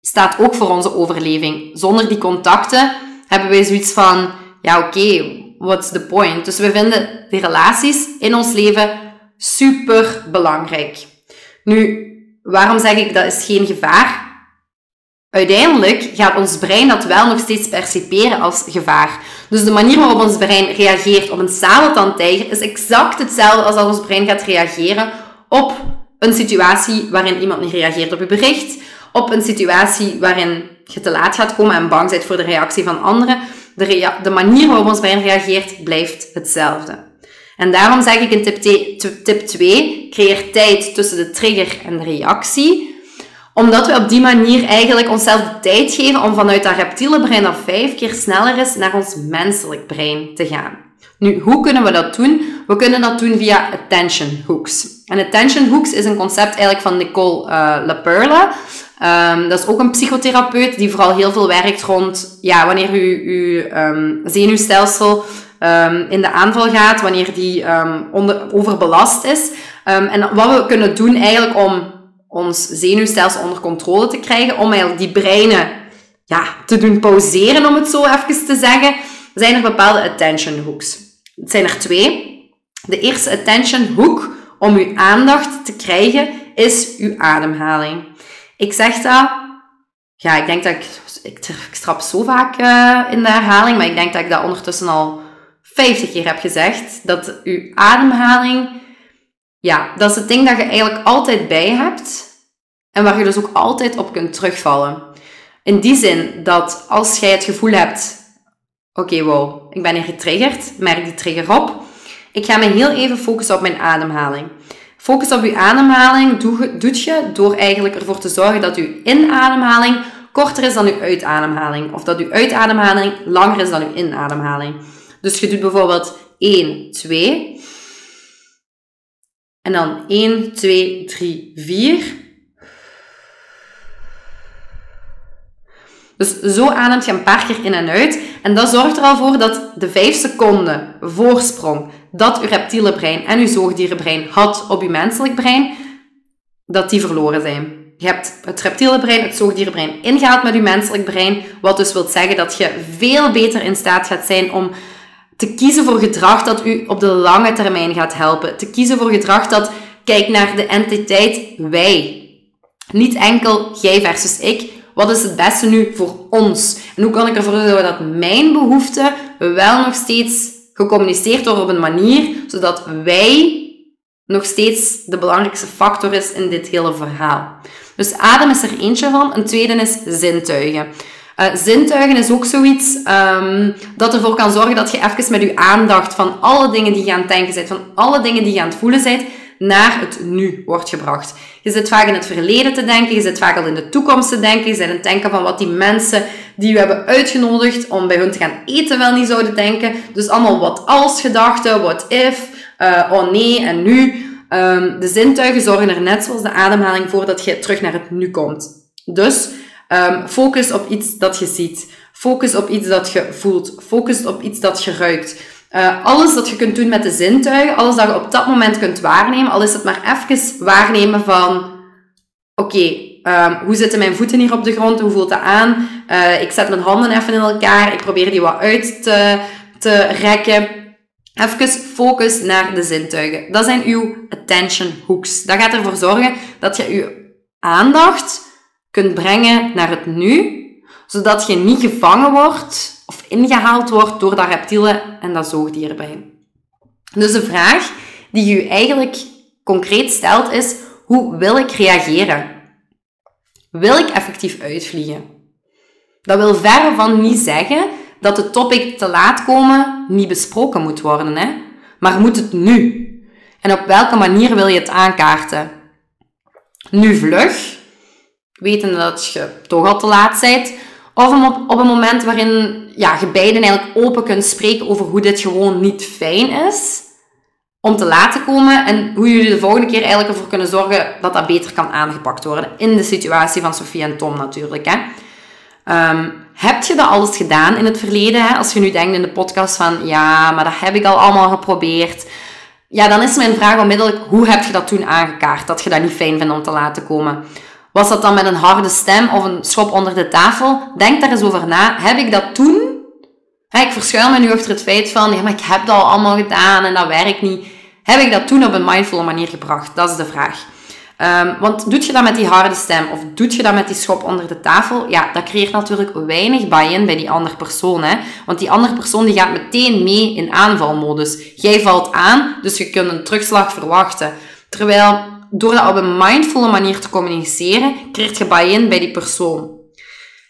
staat ook voor onze overleving. Zonder die contacten hebben wij zoiets van, ja oké, what's the point? Dus we vinden die relaties in ons leven super belangrijk. Nu, waarom zeg ik dat is geen gevaar? Uiteindelijk gaat ons brein dat wel nog steeds perciperen als gevaar. Dus de manier waarop ons brein reageert op een sabeltandtijger is exact hetzelfde als dat ons brein gaat reageren op een situatie waarin iemand niet reageert op je bericht, op een situatie waarin je te laat gaat komen en bang bent voor de reactie van anderen. De, de manier waarop ons brein reageert blijft hetzelfde. En daarom zeg ik in tip, tip 2, creëer tijd tussen de trigger en de reactie. Omdat we op die manier eigenlijk onszelf de tijd geven om vanuit dat reptiele brein dat vijf keer sneller is naar ons menselijk brein te gaan. Nu, hoe kunnen we dat doen? We kunnen dat doen via attention hooks. En attention hooks is een concept eigenlijk van Nicole uh, LaPerla. Um, dat is ook een psychotherapeut die vooral heel veel werkt rond ja, wanneer uw, um, zenuwstelsel um, in de aanval gaat, wanneer die onder, overbelast is. en wat we kunnen doen eigenlijk om ons zenuwstelsel onder controle te krijgen, om eigenlijk die breinen ja, te doen pauzeren, om het zo even te zeggen, zijn er bepaalde attention hooks. Het zijn er twee. De eerste attention hook om uw aandacht te krijgen is uw ademhaling. Ik zeg dat, ja, ik denk dat ik, ik, zo vaak uh, in de herhaling, maar ik denk dat ik dat ondertussen al 50 keer heb gezegd. Dat uw ademhaling, ja, dat is het ding dat je eigenlijk altijd bij hebt en waar je dus ook altijd op kunt terugvallen. In die zin dat als jij het gevoel hebt, oké, wow, ik ben hier getriggerd, merk die trigger op. Ik ga me heel even focussen op mijn ademhaling. Focus op uw ademhaling doet je door eigenlijk ervoor te zorgen dat uw inademhaling korter is dan uw uitademhaling. Of dat uw uitademhaling langer is dan uw inademhaling. Dus je doet bijvoorbeeld 1, 2. En dan 1, 2, 3, 4. Dus zo ademt je een paar keer in en uit. En dat zorgt er al voor dat de 5 seconden voorsprong dat uw reptiele brein en uw zoogdierenbrein had op uw menselijk brein, dat die verloren zijn. Je hebt het reptiele brein, het zoogdierenbrein ingehaald met uw menselijk brein, wat dus wil zeggen dat je veel beter in staat gaat zijn om te kiezen voor gedrag dat u op de lange termijn gaat helpen. Te kiezen voor gedrag dat kijkt naar de entiteit wij. Niet enkel jij versus ik. Wat is het beste nu voor ons? En hoe kan ik ervoor zorgen dat mijn behoeften wel nog steeds gecommuniceerd wordt op een manier zodat wij nog steeds de belangrijkste factor is in dit hele verhaal. Dus adem is er eentje van. Een tweede is zintuigen. Uh, zintuigen is ook zoiets um, dat ervoor kan zorgen dat je even met je aandacht van alle dingen die je aan het denken bent, van alle dingen die je aan het voelen bent, naar het nu wordt gebracht. Je zit vaak in het verleden te denken, je zit vaak al in de toekomst te denken, je zit aan het denken van wat die mensen die we hebben uitgenodigd om bij hun te gaan eten wel niet zouden denken. Dus allemaal wat als gedachten, what if, uh, oh nee en nu. Um, de zintuigen zorgen er net zoals de ademhaling voor dat je terug naar het nu komt. Dus um, focus op iets dat je ziet. Focus op iets dat je voelt. Focus op iets dat je ruikt. Uh, alles dat je kunt doen met de zintuigen, alles dat je op dat moment kunt waarnemen, al is het maar even waarnemen van, oké, um, hoe zitten mijn voeten hier op de grond? Hoe voelt dat aan? Uh, ik zet mijn handen even in elkaar, ik probeer die wat uit te, te rekken. Even focus naar de zintuigen. Dat zijn uw attention hooks. Dat gaat ervoor zorgen dat je je aandacht kunt brengen naar het nu, zodat je niet gevangen wordt of ingehaald wordt door dat reptielen en dat zoogdierenbrein. Dus de vraag die je eigenlijk concreet stelt is, hoe wil ik reageren? Wil ik effectief uitvliegen? Dat wil verre van niet zeggen dat het topic te laat komen niet besproken moet worden, hè? maar moet het nu? En op welke manier wil je het aankaarten? Nu vlug, weten dat je toch al te laat bent, of op, op een moment waarin ja, je beiden eigenlijk open kunt spreken over hoe dit gewoon niet fijn is om te laten komen en hoe jullie de volgende keer eigenlijk ervoor kunnen zorgen dat dat beter kan aangepakt worden. In de situatie van Sofie en Tom natuurlijk. Hè. Um, heb je dat alles gedaan in het verleden? Hè? Als je nu denkt in de podcast van ja, maar dat heb ik al allemaal geprobeerd. Ja, dan is mijn vraag onmiddellijk, hoe heb je dat toen aangekaart? Dat je dat niet fijn vindt om te laten komen. Was dat dan met een harde stem of een schop onder de tafel? Denk daar eens over na. Heb ik dat toen? ik verschuil me nu achter het feit van, ja, maar ik heb dat al allemaal gedaan en dat werkt niet. Heb ik dat toen op een mindful manier gebracht? Dat is de vraag. Um, want doet je dat met die harde stem of doet je dat met die schop onder de tafel? Ja, dat creëert natuurlijk weinig buy-in bij die andere persoon. Hè? Want die andere persoon die gaat meteen mee in aanvalmodus. Jij valt aan, dus je kunt een terugslag verwachten. Terwijl door dat op een mindfulle manier te communiceren, krijg je buy-in bij die persoon.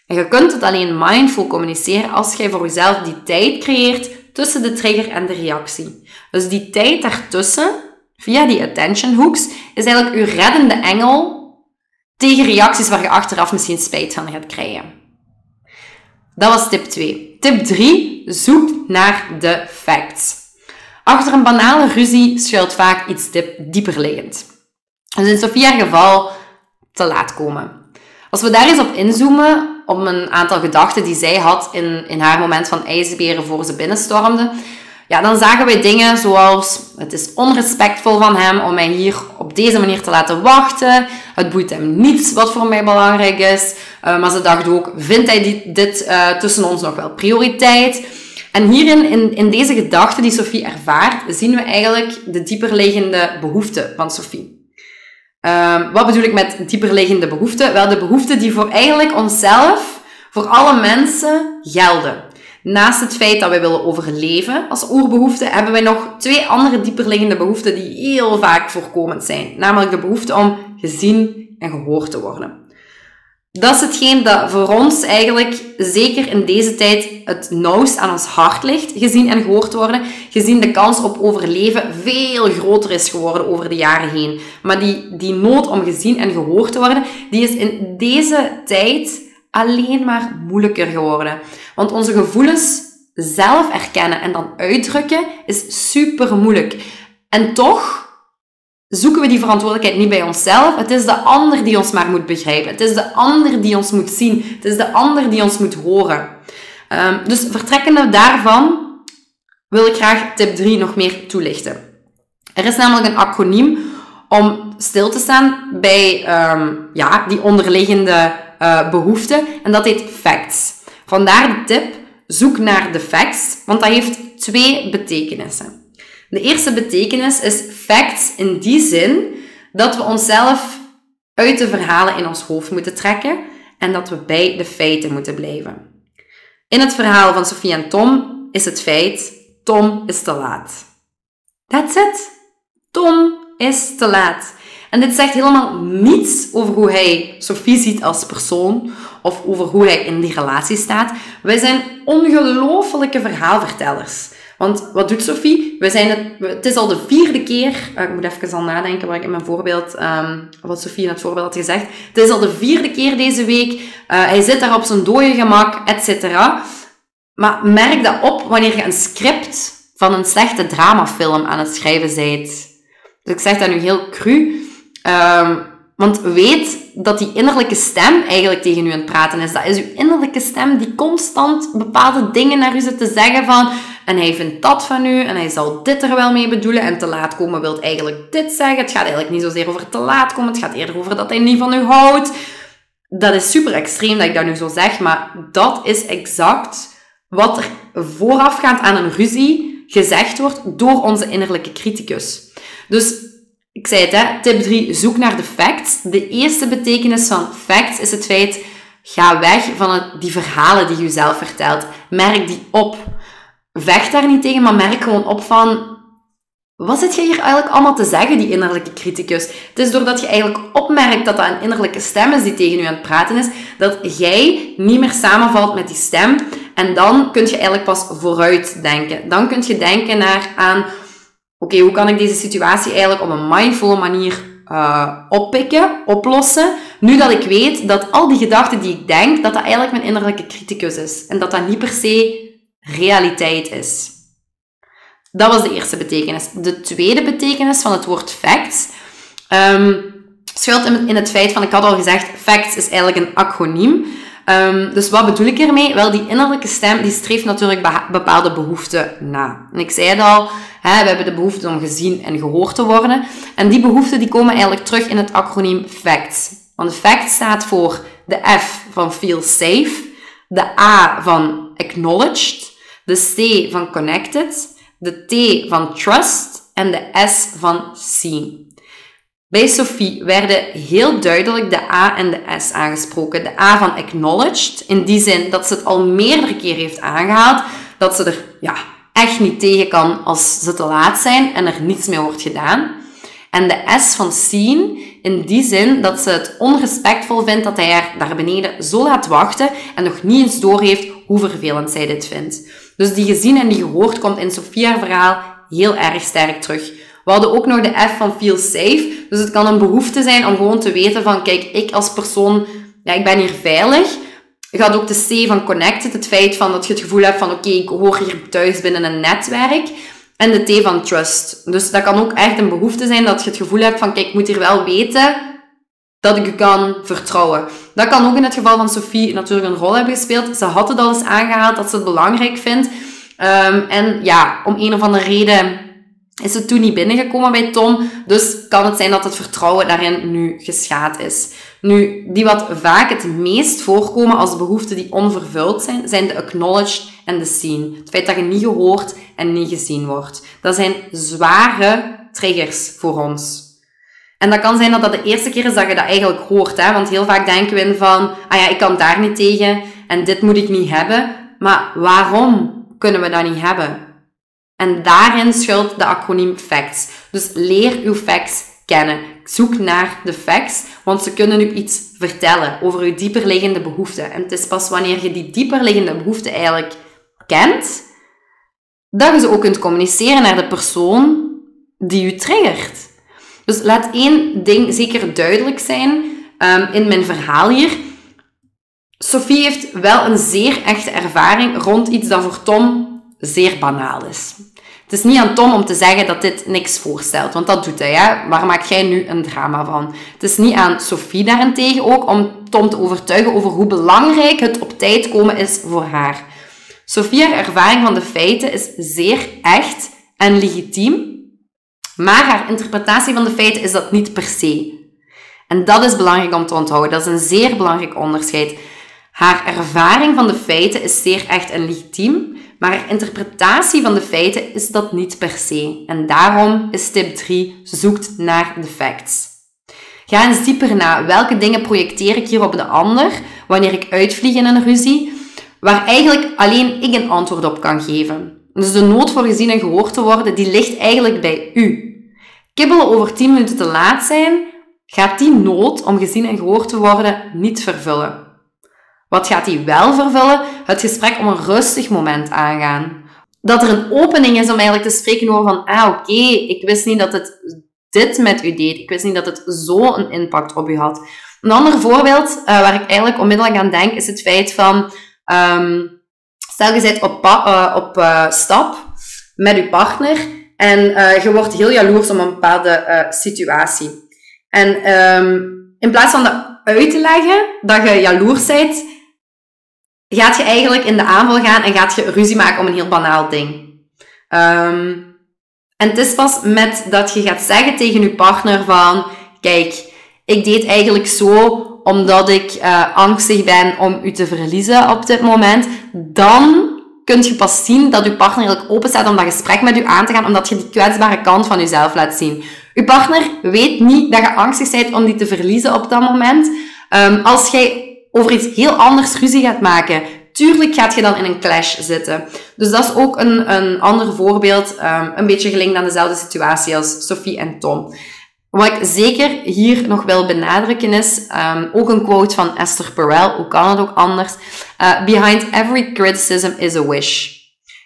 En je kunt het alleen mindful communiceren als jij voor jezelf die tijd creëert tussen de trigger en de reactie. Dus die tijd daartussen, via die attention hooks, is eigenlijk uw reddende engel tegen reacties waar je achteraf misschien spijt van gaat krijgen. Dat was tip 2. Tip 3. Zoek naar de facts. Achter een banale ruzie schuilt vaak iets dieper liggend. Dus in Sofia geval te laat komen. Als we daar eens op inzoomen, op een aantal gedachten die zij had in, in haar moment van ijsberen voor ze binnenstormde, ja, dan zagen wij dingen zoals: het is onrespectvol van hem om mij hier op deze manier te laten wachten. Het boeit hem niets wat voor mij belangrijk is. Uh, maar ze dacht ook: vindt hij dit, dit uh, tussen ons nog wel prioriteit? En hierin, in, in deze gedachten die Sophie ervaart, zien we eigenlijk de dieperliggende behoeften van Sophie. Um, wat bedoel ik met dieperliggende behoeften? Wel, de behoeften die voor eigenlijk onszelf, voor alle mensen gelden. Naast het feit dat wij willen overleven als oerbehoefte, hebben wij nog twee andere dieperliggende behoeften die heel vaak voorkomend zijn. Namelijk de behoefte om gezien en gehoord te worden. Dat is hetgeen dat voor ons eigenlijk, zeker in deze tijd, het nauwst aan ons hart ligt, gezien en gehoord worden. Gezien de kans op overleven veel groter is geworden over de jaren heen. Maar die, die nood om gezien en gehoord te worden, die is in deze tijd alleen maar moeilijker geworden. Want onze gevoelens zelf erkennen en dan uitdrukken is super moeilijk. En toch zoeken we die verantwoordelijkheid niet bij onszelf. Het is de ander die ons maar moet begrijpen. Het is de ander die ons moet zien. Het is de ander die ons moet horen. Um, dus vertrekkende daarvan wil ik graag tip 3 nog meer toelichten. Er is namelijk een acroniem om stil te staan bij um, ja, die onderliggende uh, behoeften. En dat heet FACTS. Vandaar de tip, zoek naar de facts, want dat heeft twee betekenissen. De eerste betekenis is facts in die zin dat we onszelf uit de verhalen in ons hoofd moeten trekken en dat we bij de feiten moeten blijven. In het verhaal van Sophie en Tom is het feit: Tom is te laat. That's it. Tom is te laat. En dit zegt helemaal niets over hoe hij Sophie ziet als persoon of over hoe hij in die relatie staat. Wij zijn ongelofelijke verhaalvertellers. Want wat doet Sophie? We zijn het, het is al de vierde keer, eh, ik moet even al nadenken wat ik in mijn voorbeeld, um, wat Sophie in het voorbeeld had gezegd. Het is al de vierde keer deze week. Uh, hij zit daar op zijn dode gemak, et cetera. Maar merk dat op wanneer je een script van een slechte dramafilm aan het schrijven bent. Dus ik zeg dat nu heel cru. Um, want weet dat die innerlijke stem eigenlijk tegen u aan het praten is. Dat is uw innerlijke stem die constant bepaalde dingen naar u zit te zeggen van... En hij vindt dat van u en hij zal dit er wel mee bedoelen. En te laat komen wil eigenlijk dit zeggen. Het gaat eigenlijk niet zozeer over te laat komen. Het gaat eerder over dat hij niet van u houdt. Dat is super extreem dat ik dat nu zo zeg. Maar dat is exact wat er voorafgaand aan een ruzie gezegd wordt door onze innerlijke criticus. Dus ik zei het, hè, tip 3, zoek naar de facts. De eerste betekenis van facts is het feit, ga weg van die verhalen die je zelf vertelt. Merk die op. Vecht daar niet tegen, maar merk gewoon op van, wat zit je hier eigenlijk allemaal te zeggen, die innerlijke criticus? Het is doordat je eigenlijk opmerkt dat dat een innerlijke stem is die tegen je aan het praten is, dat jij niet meer samenvalt met die stem. En dan kun je eigenlijk pas vooruit denken. Dan kun je denken naar aan oké, hoe kan ik deze situatie eigenlijk op een mindful manier uh, oppikken, oplossen, nu dat ik weet dat al die gedachten die ik denk, dat dat eigenlijk mijn innerlijke criticus is. En dat dat niet per se realiteit is. Dat was de eerste betekenis. De tweede betekenis van het woord facts um, schuilt in het feit van, ik had al gezegd, facts is eigenlijk een acroniem. Um, dus wat bedoel ik ermee? Wel, die innerlijke stem die streeft natuurlijk bepaalde behoeften na. Ik zei het al, hè, we hebben de behoefte om gezien en gehoord te worden. En die behoeften die komen eigenlijk terug in het acroniem FACTS. Want FACT staat voor de F van feel safe, de A van acknowledged, de C van connected, de T van trust en de S van seen. Bij Sophie werden heel duidelijk de A en de S aangesproken. De A van acknowledged, in die zin dat ze het al meerdere keer heeft aangehaald, dat ze er ja, echt niet tegen kan als ze te laat zijn en er niets mee wordt gedaan. En de S van seen, in die zin dat ze het onrespectvol vindt dat hij haar daar beneden zo laat wachten en nog niet eens doorheeft hoe vervelend zij dit vindt. Dus die gezien en die gehoord komt in Sophia's verhaal heel erg sterk terug. We hadden ook nog de F van feel safe. Dus het kan een behoefte zijn om gewoon te weten van, kijk, ik als persoon, ja, ik ben hier veilig. Je had ook de C van connected, het feit van dat je het gevoel hebt van, oké, ik hoor hier thuis binnen een netwerk. En de T van trust. Dus dat kan ook echt een behoefte zijn dat je het gevoel hebt van, kijk, ik moet hier wel weten dat ik u kan vertrouwen. Dat kan ook in het geval van Sophie natuurlijk een rol hebben gespeeld. Ze had het al eens aangehaald dat ze het belangrijk vindt. Um, en ja, om een of andere reden is het toen niet binnengekomen bij Tom. Dus kan het zijn dat het vertrouwen daarin nu geschaad is. Nu, die wat vaak het meest voorkomen als behoeften die onvervuld zijn, zijn de acknowledged en de seen. Het feit dat je niet gehoord en niet gezien wordt. Dat zijn zware triggers voor ons. En dat kan zijn dat dat de eerste keer is dat je dat eigenlijk hoort. Hè? Want heel vaak denken we van, ah ja, ik kan daar niet tegen en dit moet ik niet hebben. Maar waarom kunnen we dat niet hebben? En daarin schuilt de acroniem FACTS. Dus leer uw facts kennen. Zoek naar de facts, want ze kunnen u iets vertellen over uw dieperliggende behoeften. En het is pas wanneer je die dieperliggende behoeften eigenlijk kent, dat je ze ook kunt communiceren naar de persoon die u triggert. Dus laat één ding zeker duidelijk zijn um, in mijn verhaal hier. Sophie heeft wel een zeer echte ervaring rond iets dat voor Tom zeer banaal is. Het is niet aan Tom om te zeggen dat dit niks voorstelt, want dat doet hij. Waar maak jij nu een drama van? Het is niet aan Sophie daarentegen ook om Tom te overtuigen over hoe belangrijk het op tijd komen is voor haar. Sophia's ervaring van de feiten is zeer echt en legitiem, maar haar interpretatie van de feiten is dat niet per se. En dat is belangrijk om te onthouden. Dat is een zeer belangrijk onderscheid. Haar ervaring van de feiten is zeer echt en legitiem, maar haar interpretatie van de feiten is dat niet per se. En daarom is tip 3: zoekt naar de facts. Ga eens dieper na. Welke dingen projecteer ik hier op de ander wanneer ik uitvlieg in een ruzie, waar eigenlijk alleen ik een antwoord op kan geven? Dus de nood voor gezien en gehoord te worden, die ligt eigenlijk bij u. Kibbelen over 10 minuten te laat zijn gaat die nood om gezien en gehoord te worden niet vervullen. Wat gaat die wel vervullen? Het gesprek om een rustig moment aangaan. Dat er een opening is om eigenlijk te spreken over van, ah oké, ik wist niet dat het dit met u deed. Ik wist niet dat het zo een impact op u had. Een ander voorbeeld uh, waar ik eigenlijk onmiddellijk aan denk, is het feit van, um, stel je bent op, uh, op uh, stap met je partner en je wordt heel jaloers om een bepaalde situatie. En um, in plaats van dat uit te leggen, dat je jaloers bent, gaat je eigenlijk in de aanval gaan en gaat je ruzie maken om een heel banaal ding. Um, en het is pas met dat je gaat zeggen tegen je partner van, kijk, ik deed eigenlijk zo omdat ik uh, angstig ben om u te verliezen op dit moment, dan kun je pas zien dat je partner eigenlijk open staat om dat gesprek met u aan te gaan, omdat je die kwetsbare kant van jezelf laat zien. Je partner weet niet dat je angstig bent om die te verliezen op dat moment. Um, als jij over iets heel anders ruzie gaat maken, tuurlijk gaat je dan in een clash zitten. Dus dat is ook een, een ander voorbeeld, um, een beetje gelinkt aan dezelfde situatie als Sophie en Tom. Wat ik zeker hier nog wil benadrukken is, um, ook een quote van Esther Perel, hoe kan het ook anders? Uh, Behind every criticism is a wish.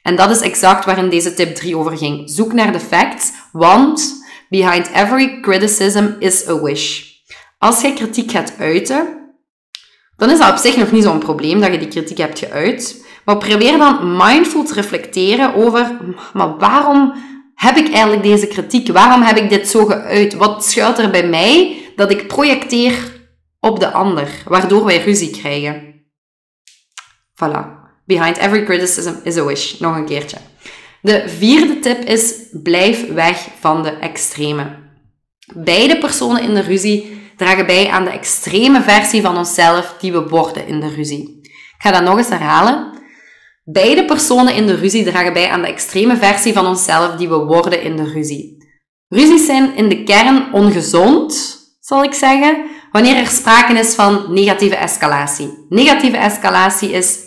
En dat is exact waarin deze tip 3 over ging. Zoek naar de facts, want behind every criticism is a wish. Als jij kritiek gaat uiten, dan is dat op zich nog niet zo'n probleem dat je die kritiek hebt geuit. Maar probeer dan mindful te reflecteren over, maar waarom heb ik eigenlijk deze kritiek? Waarom heb ik dit zo geuit? Wat schuilt er bij mij dat ik projecteer op de ander, waardoor wij ruzie krijgen? Voilà. Behind every criticism is a wish. Nog een keertje. De vierde tip is: blijf weg van de extreme. Beide personen in de ruzie dragen bij aan de extreme versie van onszelf die we worden in de ruzie. Ik ga dat nog eens herhalen. Beide personen in de ruzie dragen bij aan de extreme versie van onszelf die we worden in de ruzie. Ruzies zijn in de kern ongezond, zal ik zeggen, wanneer er sprake is van negatieve escalatie. Negatieve escalatie is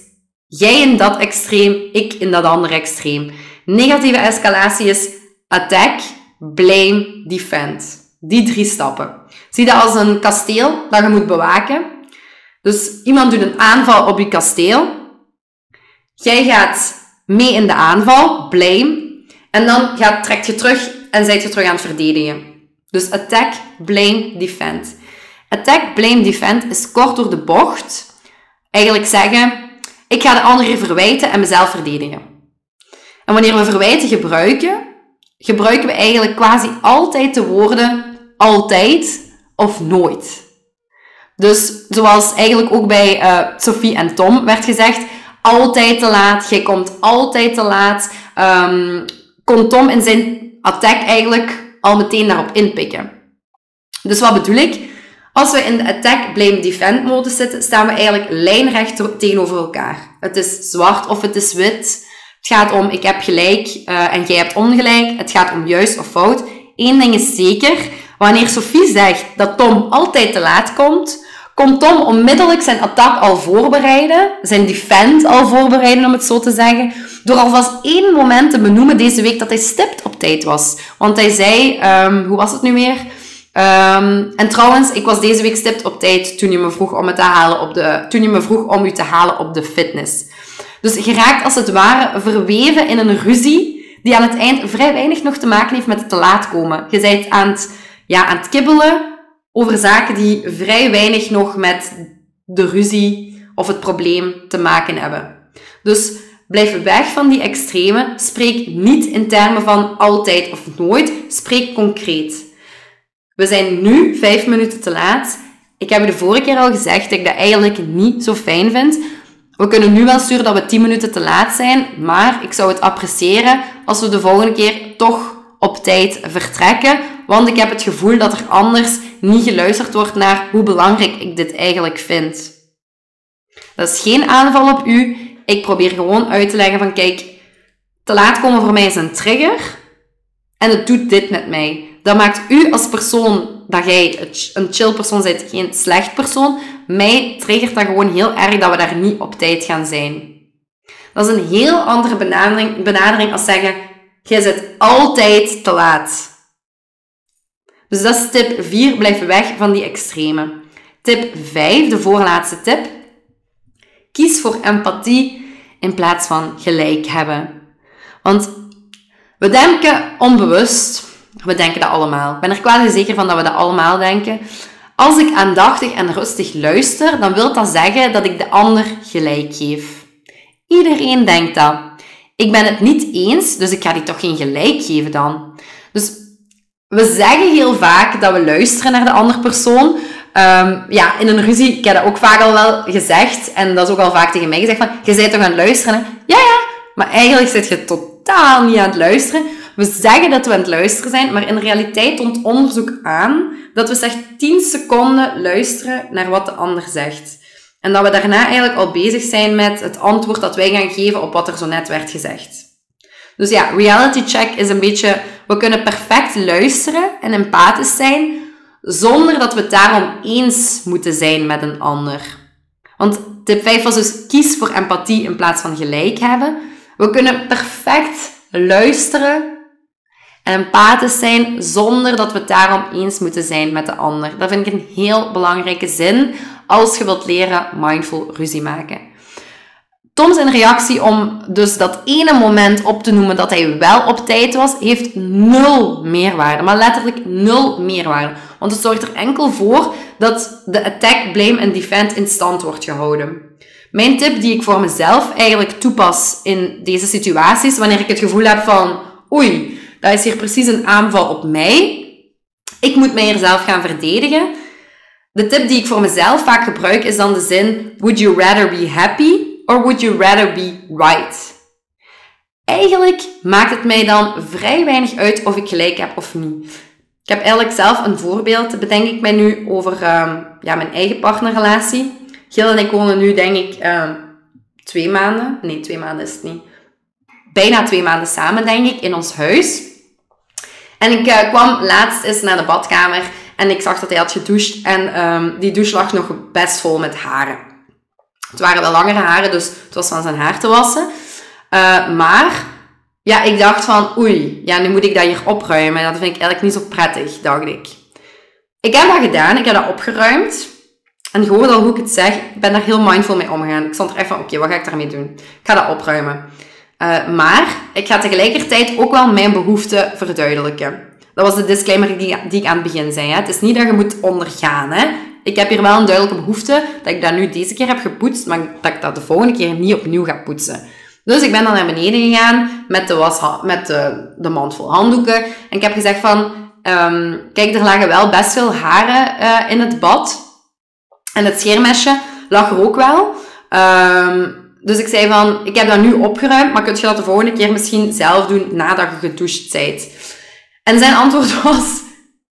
jij in dat extreem, ik in dat andere extreem. Negatieve escalatie is attack, blame, defend. Die drie stappen. Zie dat als een kasteel dat je moet bewaken. Dus iemand doet een aanval op je kasteel. Jij gaat mee in de aanval, blame. En dan gaat, trekt je terug en zijt je terug aan het verdedigen. Dus attack, blame, defend. Attack, blame, defend is kort door de bocht. Eigenlijk zeggen, ik ga de anderen verwijten en mezelf verdedigen. En wanneer we verwijten gebruiken, gebruiken we eigenlijk quasi altijd de woorden altijd of nooit. Dus zoals eigenlijk ook bij uh, Sophie en Tom werd gezegd, altijd te laat, jij komt altijd te laat. Um, kon Tom in zijn attack eigenlijk al meteen daarop inpikken. Dus wat bedoel ik? Als we in de attack, blame, defend modus zitten, staan we eigenlijk lijnrecht tegenover elkaar. Het is zwart of het is wit. Het gaat om ik heb gelijk uh, en jij hebt ongelijk. Het gaat om juist of fout. Eén ding is zeker, Wanneer Sophie zegt dat Tom altijd te laat komt, komt Tom onmiddellijk zijn attack al voorbereiden, zijn defend al voorbereiden om het zo te zeggen, door alvast één moment te benoemen deze week dat hij stipt op tijd was. Want hij zei, um, hoe was het nu weer? Um, en trouwens, ik was deze week stipt op tijd toen je me vroeg om, het te halen op de, toen je me vroeg om u te halen op de fitness. Dus je raakt als het ware verweven in een ruzie die aan het eind vrij weinig nog te maken heeft met het te laat komen. Je bent aan het ja, aan het kibbelen over zaken die vrij weinig nog met de ruzie of het probleem te maken hebben. Dus blijf weg van die extreme. Spreek niet in termen van altijd of nooit. Spreek concreet. We zijn nu vijf minuten te laat. Ik heb de vorige keer al gezegd dat ik dat eigenlijk niet zo fijn vind. We kunnen nu wel sturen dat we 10 minuten te laat zijn, maar ik zou het appreciëren als we de volgende keer toch op tijd vertrekken, want ik heb het gevoel dat er anders niet geluisterd wordt naar hoe belangrijk ik dit eigenlijk vind. Dat is geen aanval op u. Ik probeer gewoon uit te leggen van kijk, te laat komen voor mij is een trigger en het doet dit met mij. Dat maakt u als persoon, dat jij een chill persoon bent, geen slecht persoon. Mij triggert dat gewoon heel erg dat we daar niet op tijd gaan zijn. Dat is een heel andere benadering, benadering als zeggen, jij zit altijd te laat. Dus dat is tip 4, blijf weg van die extreme. Tip 5, de voorlaatste tip. Kies voor empathie in plaats van gelijk hebben. Want we denken onbewust, we denken dat allemaal. Ik ben er quasi zeker van dat we dat allemaal denken. Als ik aandachtig en rustig luister, dan wil dat zeggen dat ik de ander gelijk geef. Iedereen denkt dat. Ik ben het niet eens, dus ik ga die toch geen gelijk geven dan. Dus we zeggen heel vaak dat we luisteren naar de andere persoon. Um, ja, in een ruzie, ik heb dat ook vaak al wel gezegd, en dat is ook al vaak tegen mij gezegd van, je bent toch aan het luisteren? Ja, ja, maar eigenlijk zit je totaal niet aan het luisteren. We zeggen dat we aan het luisteren zijn, maar in realiteit toont onderzoek aan dat we slechts 10 seconden luisteren naar wat de ander zegt. En dat we daarna eigenlijk al bezig zijn met het antwoord dat wij gaan geven op wat er zo net werd gezegd. Dus ja, reality check is een beetje, we kunnen perfect luisteren en empathisch zijn, zonder dat we het daarom eens moeten zijn met een ander. Want tip 5 was dus kies voor empathie in plaats van gelijk hebben. We kunnen perfect luisteren en empathisch zijn zonder dat we het daarom eens moeten zijn met de ander. Dat vind ik een heel belangrijke zin als je wilt leren mindful ruzie maken. Tom zijn reactie om dus dat ene moment op te noemen dat hij wel op tijd was, heeft nul meerwaarde. Maar letterlijk nul meerwaarde. Want het zorgt er enkel voor dat de attack, blame en defend in stand wordt gehouden. Mijn tip die ik voor mezelf eigenlijk toepas in deze situaties, wanneer ik het gevoel heb van, oei, dat is hier precies een aanval op mij. Ik moet mij hier zelf gaan verdedigen. De tip die ik voor mezelf vaak gebruik is dan de zin, would you rather be happy or would you rather be right? Eigenlijk maakt het mij dan vrij weinig uit of ik gelijk heb of niet. Ik heb eigenlijk zelf een voorbeeld, bedenk ik mij nu, over um, ja, mijn eigen partnerrelatie. Gil en ik wonen nu, denk ik, um, twee maanden. Nee, twee maanden is het niet. Bijna twee maanden samen, denk ik, in ons huis. En ik uh, kwam laatst eens naar de badkamer en ik zag dat hij had gedoucht. En um, die douche lag nog best vol met haren. Het waren wel langere haren, dus het was van zijn haar te wassen. Uh, maar ja, ik dacht van, oei, ja, nu moet ik dat hier opruimen. Dat vind ik eigenlijk niet zo prettig, dacht ik. Ik heb dat gedaan, ik heb dat opgeruimd. En hoort al hoe ik het zeg, ik ben daar heel mindful mee omgegaan. Ik stond er echt van, oké, wat ga ik daarmee doen? Ik ga dat opruimen. Uh, maar ik ga tegelijkertijd ook wel mijn behoeften verduidelijken. Dat was de disclaimer die, die ik aan het begin zei. Hè. Het is niet dat je moet ondergaan. Hè. Ik heb hier wel een duidelijke behoefte dat ik dat nu deze keer heb gepoetst, maar dat ik dat de volgende keer niet opnieuw ga poetsen. Dus ik ben dan naar beneden gegaan met de, was, met de, de mand vol handdoeken. En ik heb gezegd van, um, kijk, er lagen wel best veel haren uh, in het bad. En het scheermesje lag er ook wel. Um, dus ik zei van, ik heb dat nu opgeruimd, maar kun je dat de volgende keer misschien zelf doen nadat je gedoucht bent? En zijn antwoord [LAUGHS] was,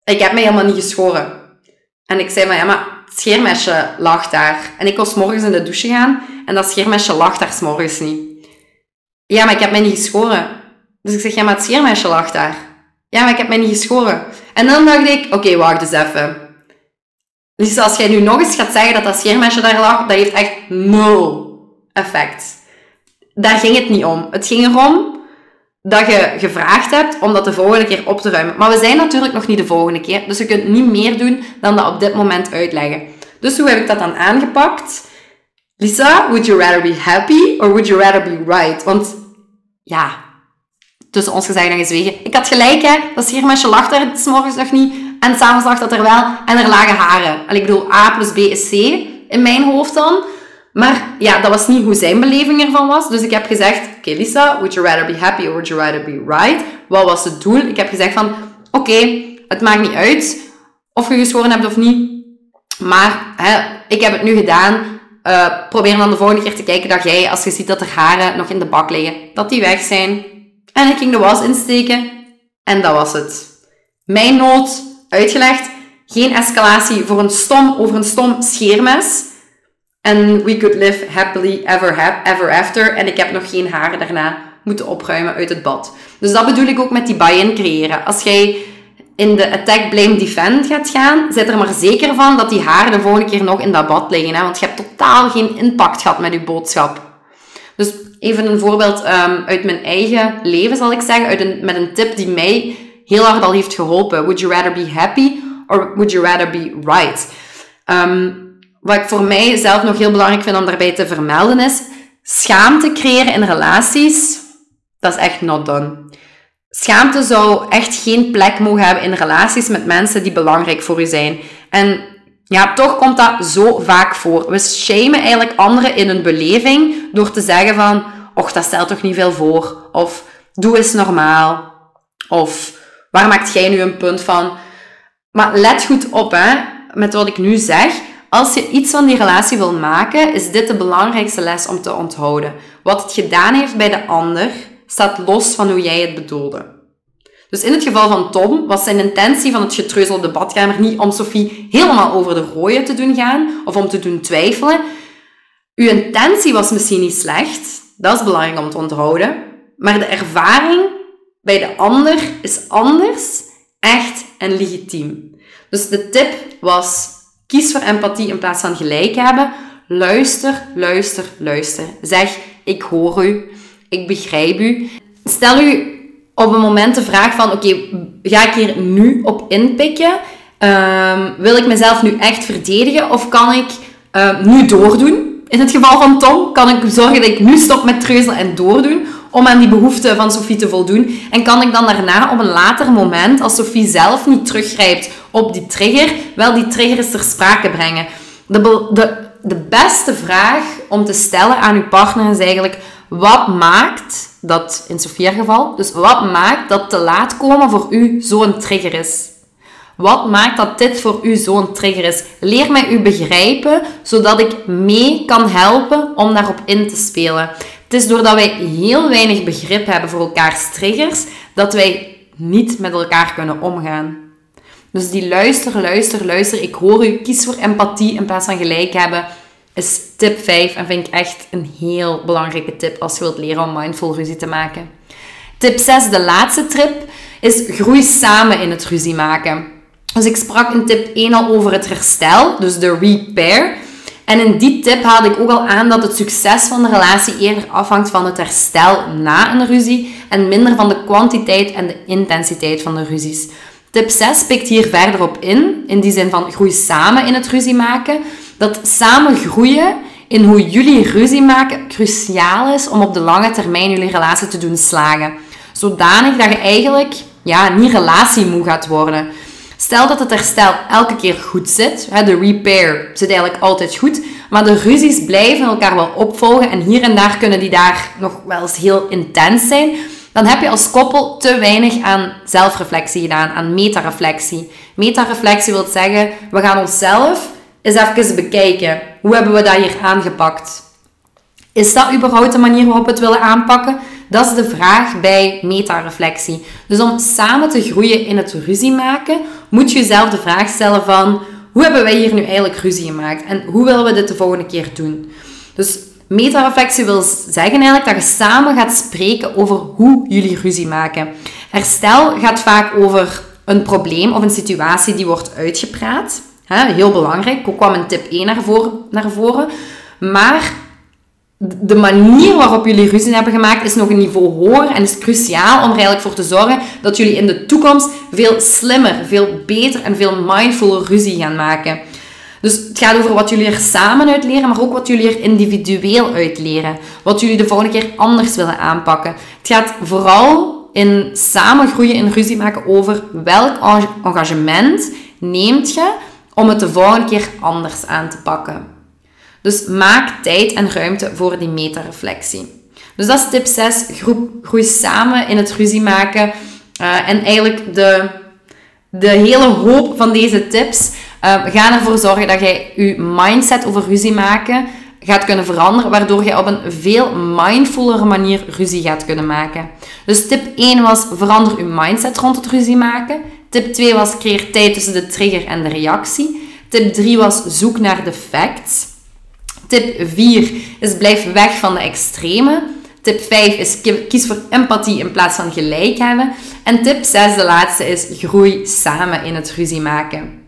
ik heb mij helemaal niet geschoren. En ik zei van, ja, maar het scheermesje lag daar. En ik was morgens in de douche gaan en dat scheermesje lag daar s'morgens niet. Ja, maar ik heb mij niet geschoren. Dus ik zeg, ja, maar het scheermesje lag daar. Ja, maar ik heb mij niet geschoren. En dan dacht ik, oké, wacht eens even. Dus als jij nu nog eens gaat zeggen dat dat scheermesje daar lag, dat heeft echt nul effect. Daar ging het niet om. Het ging erom dat je gevraagd hebt om dat de volgende keer op te ruimen. Maar we zijn natuurlijk nog niet de volgende keer, dus je kunt niet meer doen dan dat op dit moment uitleggen. Dus hoe heb ik dat dan aangepakt? Lisa, would you rather be happy or would you rather be right? Want ja, tussen ons gezegd en gezwegen. Ik had gelijk, hè. Dat scheermesje lag daar s morgens nog niet. En s'avonds lag dat er wel. En er lagen haren. En ik bedoel, A plus B is C in mijn hoofd dan. Maar ja, dat was niet hoe zijn beleving ervan was. Dus ik heb gezegd, oké Lisa, would you rather be happy or would you rather be right? Wat was het doel? Ik heb gezegd van, oké, het maakt niet uit of je geschoren hebt of niet. Maar hè, ik heb het nu gedaan. Uh, probeer dan de volgende keer te kijken dat jij, als je ziet dat er haren nog in de bak liggen, dat die weg zijn. En ik ging de was insteken. En dat was het. Mijn nood uitgelegd. Geen escalatie voor een stom over een stom scheermes. En we could live happily ever, ever after. En ik heb nog geen haren daarna moeten opruimen uit het bad. Dus dat bedoel ik ook met die buy-in creëren. Als jij in de attack, blame, defend gaat gaan, zet er maar zeker van dat die haren de volgende keer nog in dat bad liggen. Hè? Want je hebt totaal geen impact gehad met je boodschap. Dus even een voorbeeld um, uit mijn eigen leven, zal ik zeggen. Uit een, met een tip die mij heel hard al heeft geholpen. Would you rather be happy or would you rather be right? Ehm, wat ik voor mij zelf nog heel belangrijk vind om daarbij te vermelden is, schaamte creëren in relaties, dat is echt not done. Schaamte zou echt geen plek mogen hebben in relaties met mensen die belangrijk voor u zijn. En ja, toch komt dat zo vaak voor. We shamen eigenlijk anderen in hun beleving door te zeggen van, och, dat stelt toch niet veel voor. Of, doe eens normaal. Of, waar maakt jij nu een punt van? Maar let goed op, hè, met wat ik nu zeg. Als je iets van die relatie wil maken, is dit de belangrijkste les om te onthouden. Wat het gedaan heeft bij de ander, staat los van hoe jij het bedoelde. Dus in het geval van Tom was zijn intentie van het getreuzel op de badkamer niet om Sophie helemaal over de rooien te doen gaan of om te doen twijfelen. Uw intentie was misschien niet slecht, dat is belangrijk om te onthouden, maar de ervaring bij de ander is anders, echt en legitiem. Dus de tip was: kies voor empathie in plaats van gelijk hebben. Luister, luister, luister. Zeg: ik hoor u, ik begrijp u. Stel u op een moment de vraag van, oké, ga ik hier nu op inpikken? Um, wil ik mezelf nu echt verdedigen of kan ik uh, nu doordoen? In het geval van Tom kan ik zorgen dat ik nu stop met treuzelen en doordoen om aan die behoeften van Sophie te voldoen. En kan ik dan daarna op een later moment, als Sophie zelf niet teruggrijpt op die trigger, wel die trigger eens ter sprake brengen. De, de, de beste vraag om te stellen aan uw partner is eigenlijk, wat maakt dat, in Sofia geval, dus wat maakt dat te laat komen voor u zo'n trigger is? Wat maakt dat dit voor u zo'n trigger is? Leer mij u begrijpen, zodat ik mee kan helpen om daarop in te spelen. Het is doordat wij heel weinig begrip hebben voor elkaars triggers, dat wij niet met elkaar kunnen omgaan. Dus die luister, luister, luister. Ik hoor u, kies voor empathie in plaats van gelijk hebben is tip 5 en vind ik echt een heel belangrijke tip als je wilt leren om mindful ruzie te maken. Tip 6, de laatste tip, is groei samen in het ruzie maken. Dus ik sprak in tip 1 al over het herstel, dus de repair. En in die tip haalde ik ook al aan dat het succes van de relatie eerder afhangt van het herstel na een ruzie en minder van de kwantiteit en de intensiteit van de ruzies. Tip 6 pikt hier verder op in, in die zin van groei samen in het ruzie maken dat samen groeien in hoe jullie ruzie maken cruciaal is om op de lange termijn jullie relatie te doen slagen. Zodanig dat je eigenlijk ja, niet relatiemoe gaat worden. Stel dat het herstel elke keer goed zit, de repair zit eigenlijk altijd goed, maar de ruzies blijven elkaar wel opvolgen en hier en daar kunnen die daar nog wel eens heel intens zijn, dan heb je als koppel te weinig aan zelfreflectie gedaan, aan metareflectie. Metareflectie wil zeggen, we gaan onszelf eens even bekijken. Hoe hebben we dat hier aangepakt? Is dat überhaupt de manier waarop we het willen aanpakken? Dat is de vraag bij metareflectie. Dus om samen te groeien in het ruzie maken, moet je jezelf de vraag stellen van... Hoe hebben wij hier nu eigenlijk ruzie gemaakt? En hoe willen we dit de volgende keer doen? Dus metareflectie wil zeggen eigenlijk dat je samen gaat spreken over hoe jullie ruzie maken. Herstel gaat vaak over een probleem of een situatie die wordt uitgepraat heel belangrijk. Ook kwam een tip 1 naar voren, naar voren. Maar de manier waarop jullie ruzie hebben gemaakt is nog een niveau hoger en is cruciaal om er eigenlijk voor te zorgen dat jullie in de toekomst veel slimmer, veel beter en veel mindfuller ruzie gaan maken. Dus het gaat over wat jullie er samen uit leren, maar ook wat jullie er individueel uit leren. Wat jullie de volgende keer anders willen aanpakken. Het gaat vooral in samen groeien in ruzie maken over welk engagement neemt je om het de volgende keer anders aan te pakken. Dus maak tijd en ruimte voor die metareflectie. Dus dat is tip 6. Groei samen in het ruzie maken. Uh, en eigenlijk de, de hele hoop van deze tips uh, gaan ervoor zorgen dat jij je mindset over ruzie maken gaat kunnen veranderen, waardoor je op een veel mindfullere manier ruzie gaat kunnen maken. Dus tip 1 was verander je mindset rond het ruzie maken. Tip 2 was creëer tijd tussen de trigger en de reactie. Tip 3 was zoek naar de facts. Tip 4 is blijf weg van de extreme. Tip 5 is kies voor empathie in plaats van gelijk hebben. En tip 6, de laatste, is groei samen in het ruzie maken.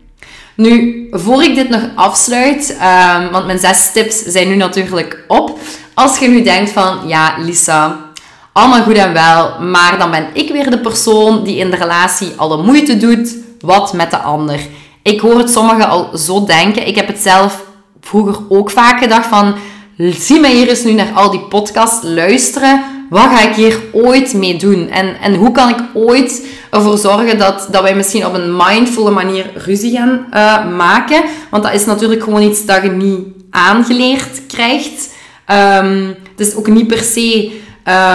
Nu, voor ik dit nog afsluit, um, want mijn zes tips zijn nu natuurlijk op. Als je nu denkt van, ja Lisa, Allemaal goed en wel, maar dan ben ik weer de persoon die in de relatie alle moeite doet, wat met de ander. Ik hoor het sommigen al zo denken. Ik heb het zelf vroeger ook vaak gedacht van, zie mij hier eens nu naar al die podcasts luisteren. Wat ga ik hier ooit mee doen? En, en hoe kan ik ooit ervoor zorgen dat, dat wij misschien op een mindfulle manier ruzie gaan uh, maken? Want dat is natuurlijk gewoon iets dat je niet aangeleerd krijgt. Um, het is ook niet per se...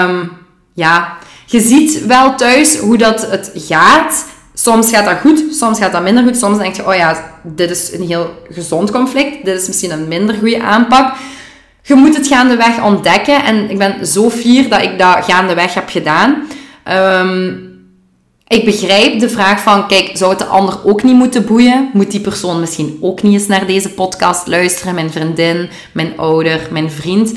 Um, ja, je ziet wel thuis hoe dat het gaat. Soms gaat dat goed, soms gaat dat minder goed. Soms denk je, oh ja, dit is een heel gezond conflict. Dit is misschien een minder goede aanpak. Je moet het gaandeweg ontdekken. En ik ben zo fier dat ik dat gaandeweg heb gedaan. Um, ik begrijp de vraag van, kijk, zou het de ander ook niet moeten boeien? Moet die persoon misschien ook niet eens naar deze podcast luisteren? Mijn vriendin, mijn ouder, mijn vriend.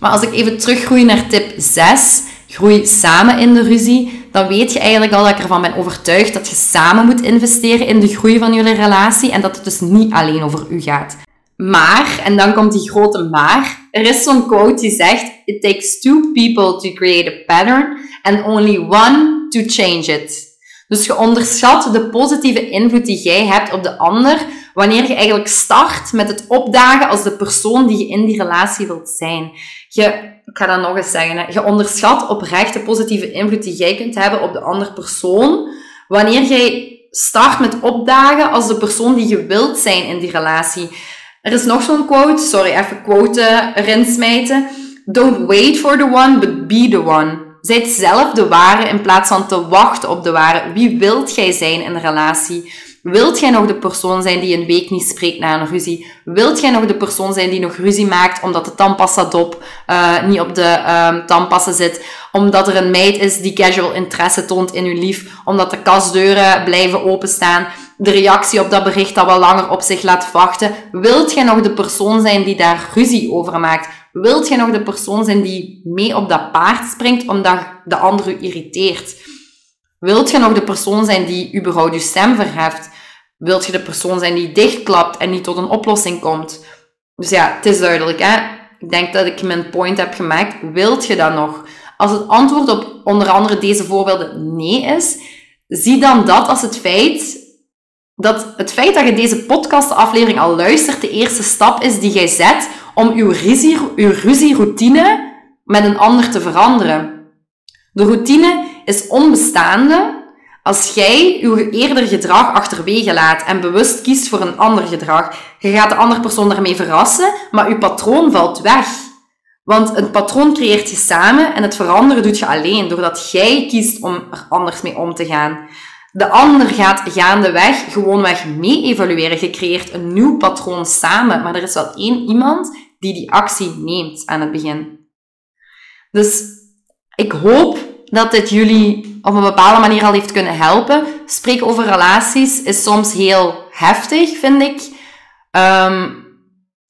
Maar als ik even teruggroei naar tip 6, groei samen in de ruzie, dan weet je eigenlijk al dat ik ervan ben overtuigd dat je samen moet investeren in de groei van jullie relatie en dat het dus niet alleen over u gaat. Maar, en dan komt die grote maar, er is zo'n quote die zegt: It takes two people to create a pattern and only one to change it. Dus je onderschat de positieve invloed die jij hebt op de ander wanneer je eigenlijk start met het opdagen als de persoon die je in die relatie wilt zijn. Je, ik ga dat nog eens zeggen, je onderschat oprecht de positieve invloed die jij kunt hebben op de andere persoon wanneer jij start met opdagen als de persoon die je wilt zijn in die relatie. Er is nog zo'n quote, sorry, even quote erin smijten. Don't wait for the one, but be the one. Zijt zelf de ware in plaats van te wachten op de ware. Wie wilt jij zijn in een relatie? Wilt jij nog de persoon zijn die een week niet spreekt na een ruzie? Wilt jij nog de persoon zijn die nog ruzie maakt omdat de tandpasta dop uh, niet op de uh, tandpasta zit? Omdat er een meid is die casual interesse toont in uw lief? Omdat de kastdeuren blijven openstaan? De reactie op dat bericht dat wel langer op zich laat wachten? Wilt jij nog de persoon zijn die daar ruzie over maakt? Wilt jij nog de persoon zijn die mee op dat paard springt omdat de ander u irriteert? Wilt je nog de persoon zijn die überhaupt je stem verheft? Wilt je de persoon zijn die dichtklapt en niet tot een oplossing komt? Dus ja, het is duidelijk, hè? Ik denk dat ik mijn point heb gemaakt. Wilt je dat nog? Als het antwoord op onder andere deze voorbeelden nee is, zie dan dat als het feit dat het feit dat je deze podcastaflevering al luistert, de eerste stap is die jij zet om uw, ruzie, uw ruzieroutine met een ander te veranderen. De routine is onbestaande als jij uw eerder gedrag achterwege laat en bewust kiest voor een ander gedrag. Je gaat de andere persoon daarmee verrassen, maar uw patroon valt weg. Want een patroon creëert je samen en het veranderen doet je alleen, doordat jij kiest om er anders mee om te gaan. De ander gaat gaandeweg gewoonweg mee evalueren. Je creëert een nieuw patroon samen, maar er is wel één iemand die die actie neemt aan het begin. Dus ik hoop dat dit jullie op een bepaalde manier al heeft kunnen helpen. Spreken over relaties is soms heel heftig, vind ik. Um,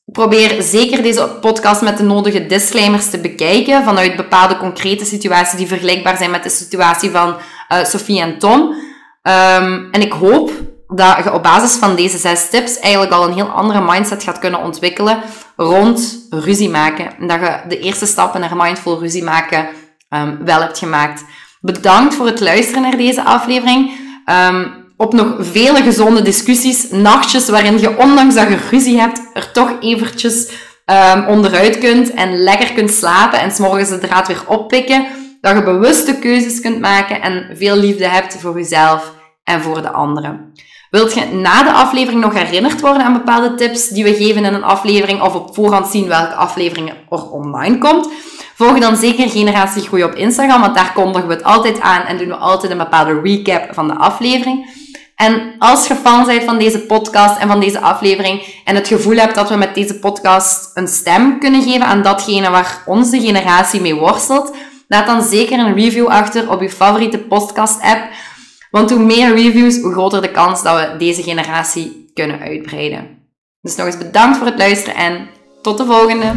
probeer zeker deze podcast met de nodige disclaimers te bekijken vanuit bepaalde concrete situaties die vergelijkbaar zijn met de situatie van uh, Sophie en Tom. Um, en ik hoop dat je op basis van deze zes tips eigenlijk al een heel andere mindset gaat kunnen ontwikkelen rond ruzie maken. En dat je de eerste stappen naar mindful ruzie maken um, wel hebt gemaakt. Bedankt voor het luisteren naar deze aflevering. Um, op nog vele gezonde discussies, nachtjes waarin je, ondanks dat je ruzie hebt, er toch eventjes um, onderuit kunt en lekker kunt slapen en s'morgens de draad weer oppikken. Dat je bewuste keuzes kunt maken en veel liefde hebt voor jezelf en voor de anderen. Wilt je na de aflevering nog herinnerd worden aan bepaalde tips die we geven in een aflevering of op voorhand zien welke aflevering er online komt? Volg dan zeker Generatie Groei op Instagram, want daar kondigen we het altijd aan en doen we altijd een bepaalde recap van de aflevering. En als je fan bent van deze podcast en van deze aflevering en het gevoel hebt dat we met deze podcast een stem kunnen geven aan datgene waar onze generatie mee worstelt, laat dan zeker een review achter op je favoriete podcast-app. Want hoe meer reviews, hoe groter de kans dat we deze generatie kunnen uitbreiden. Dus nog eens bedankt voor het luisteren en tot de volgende!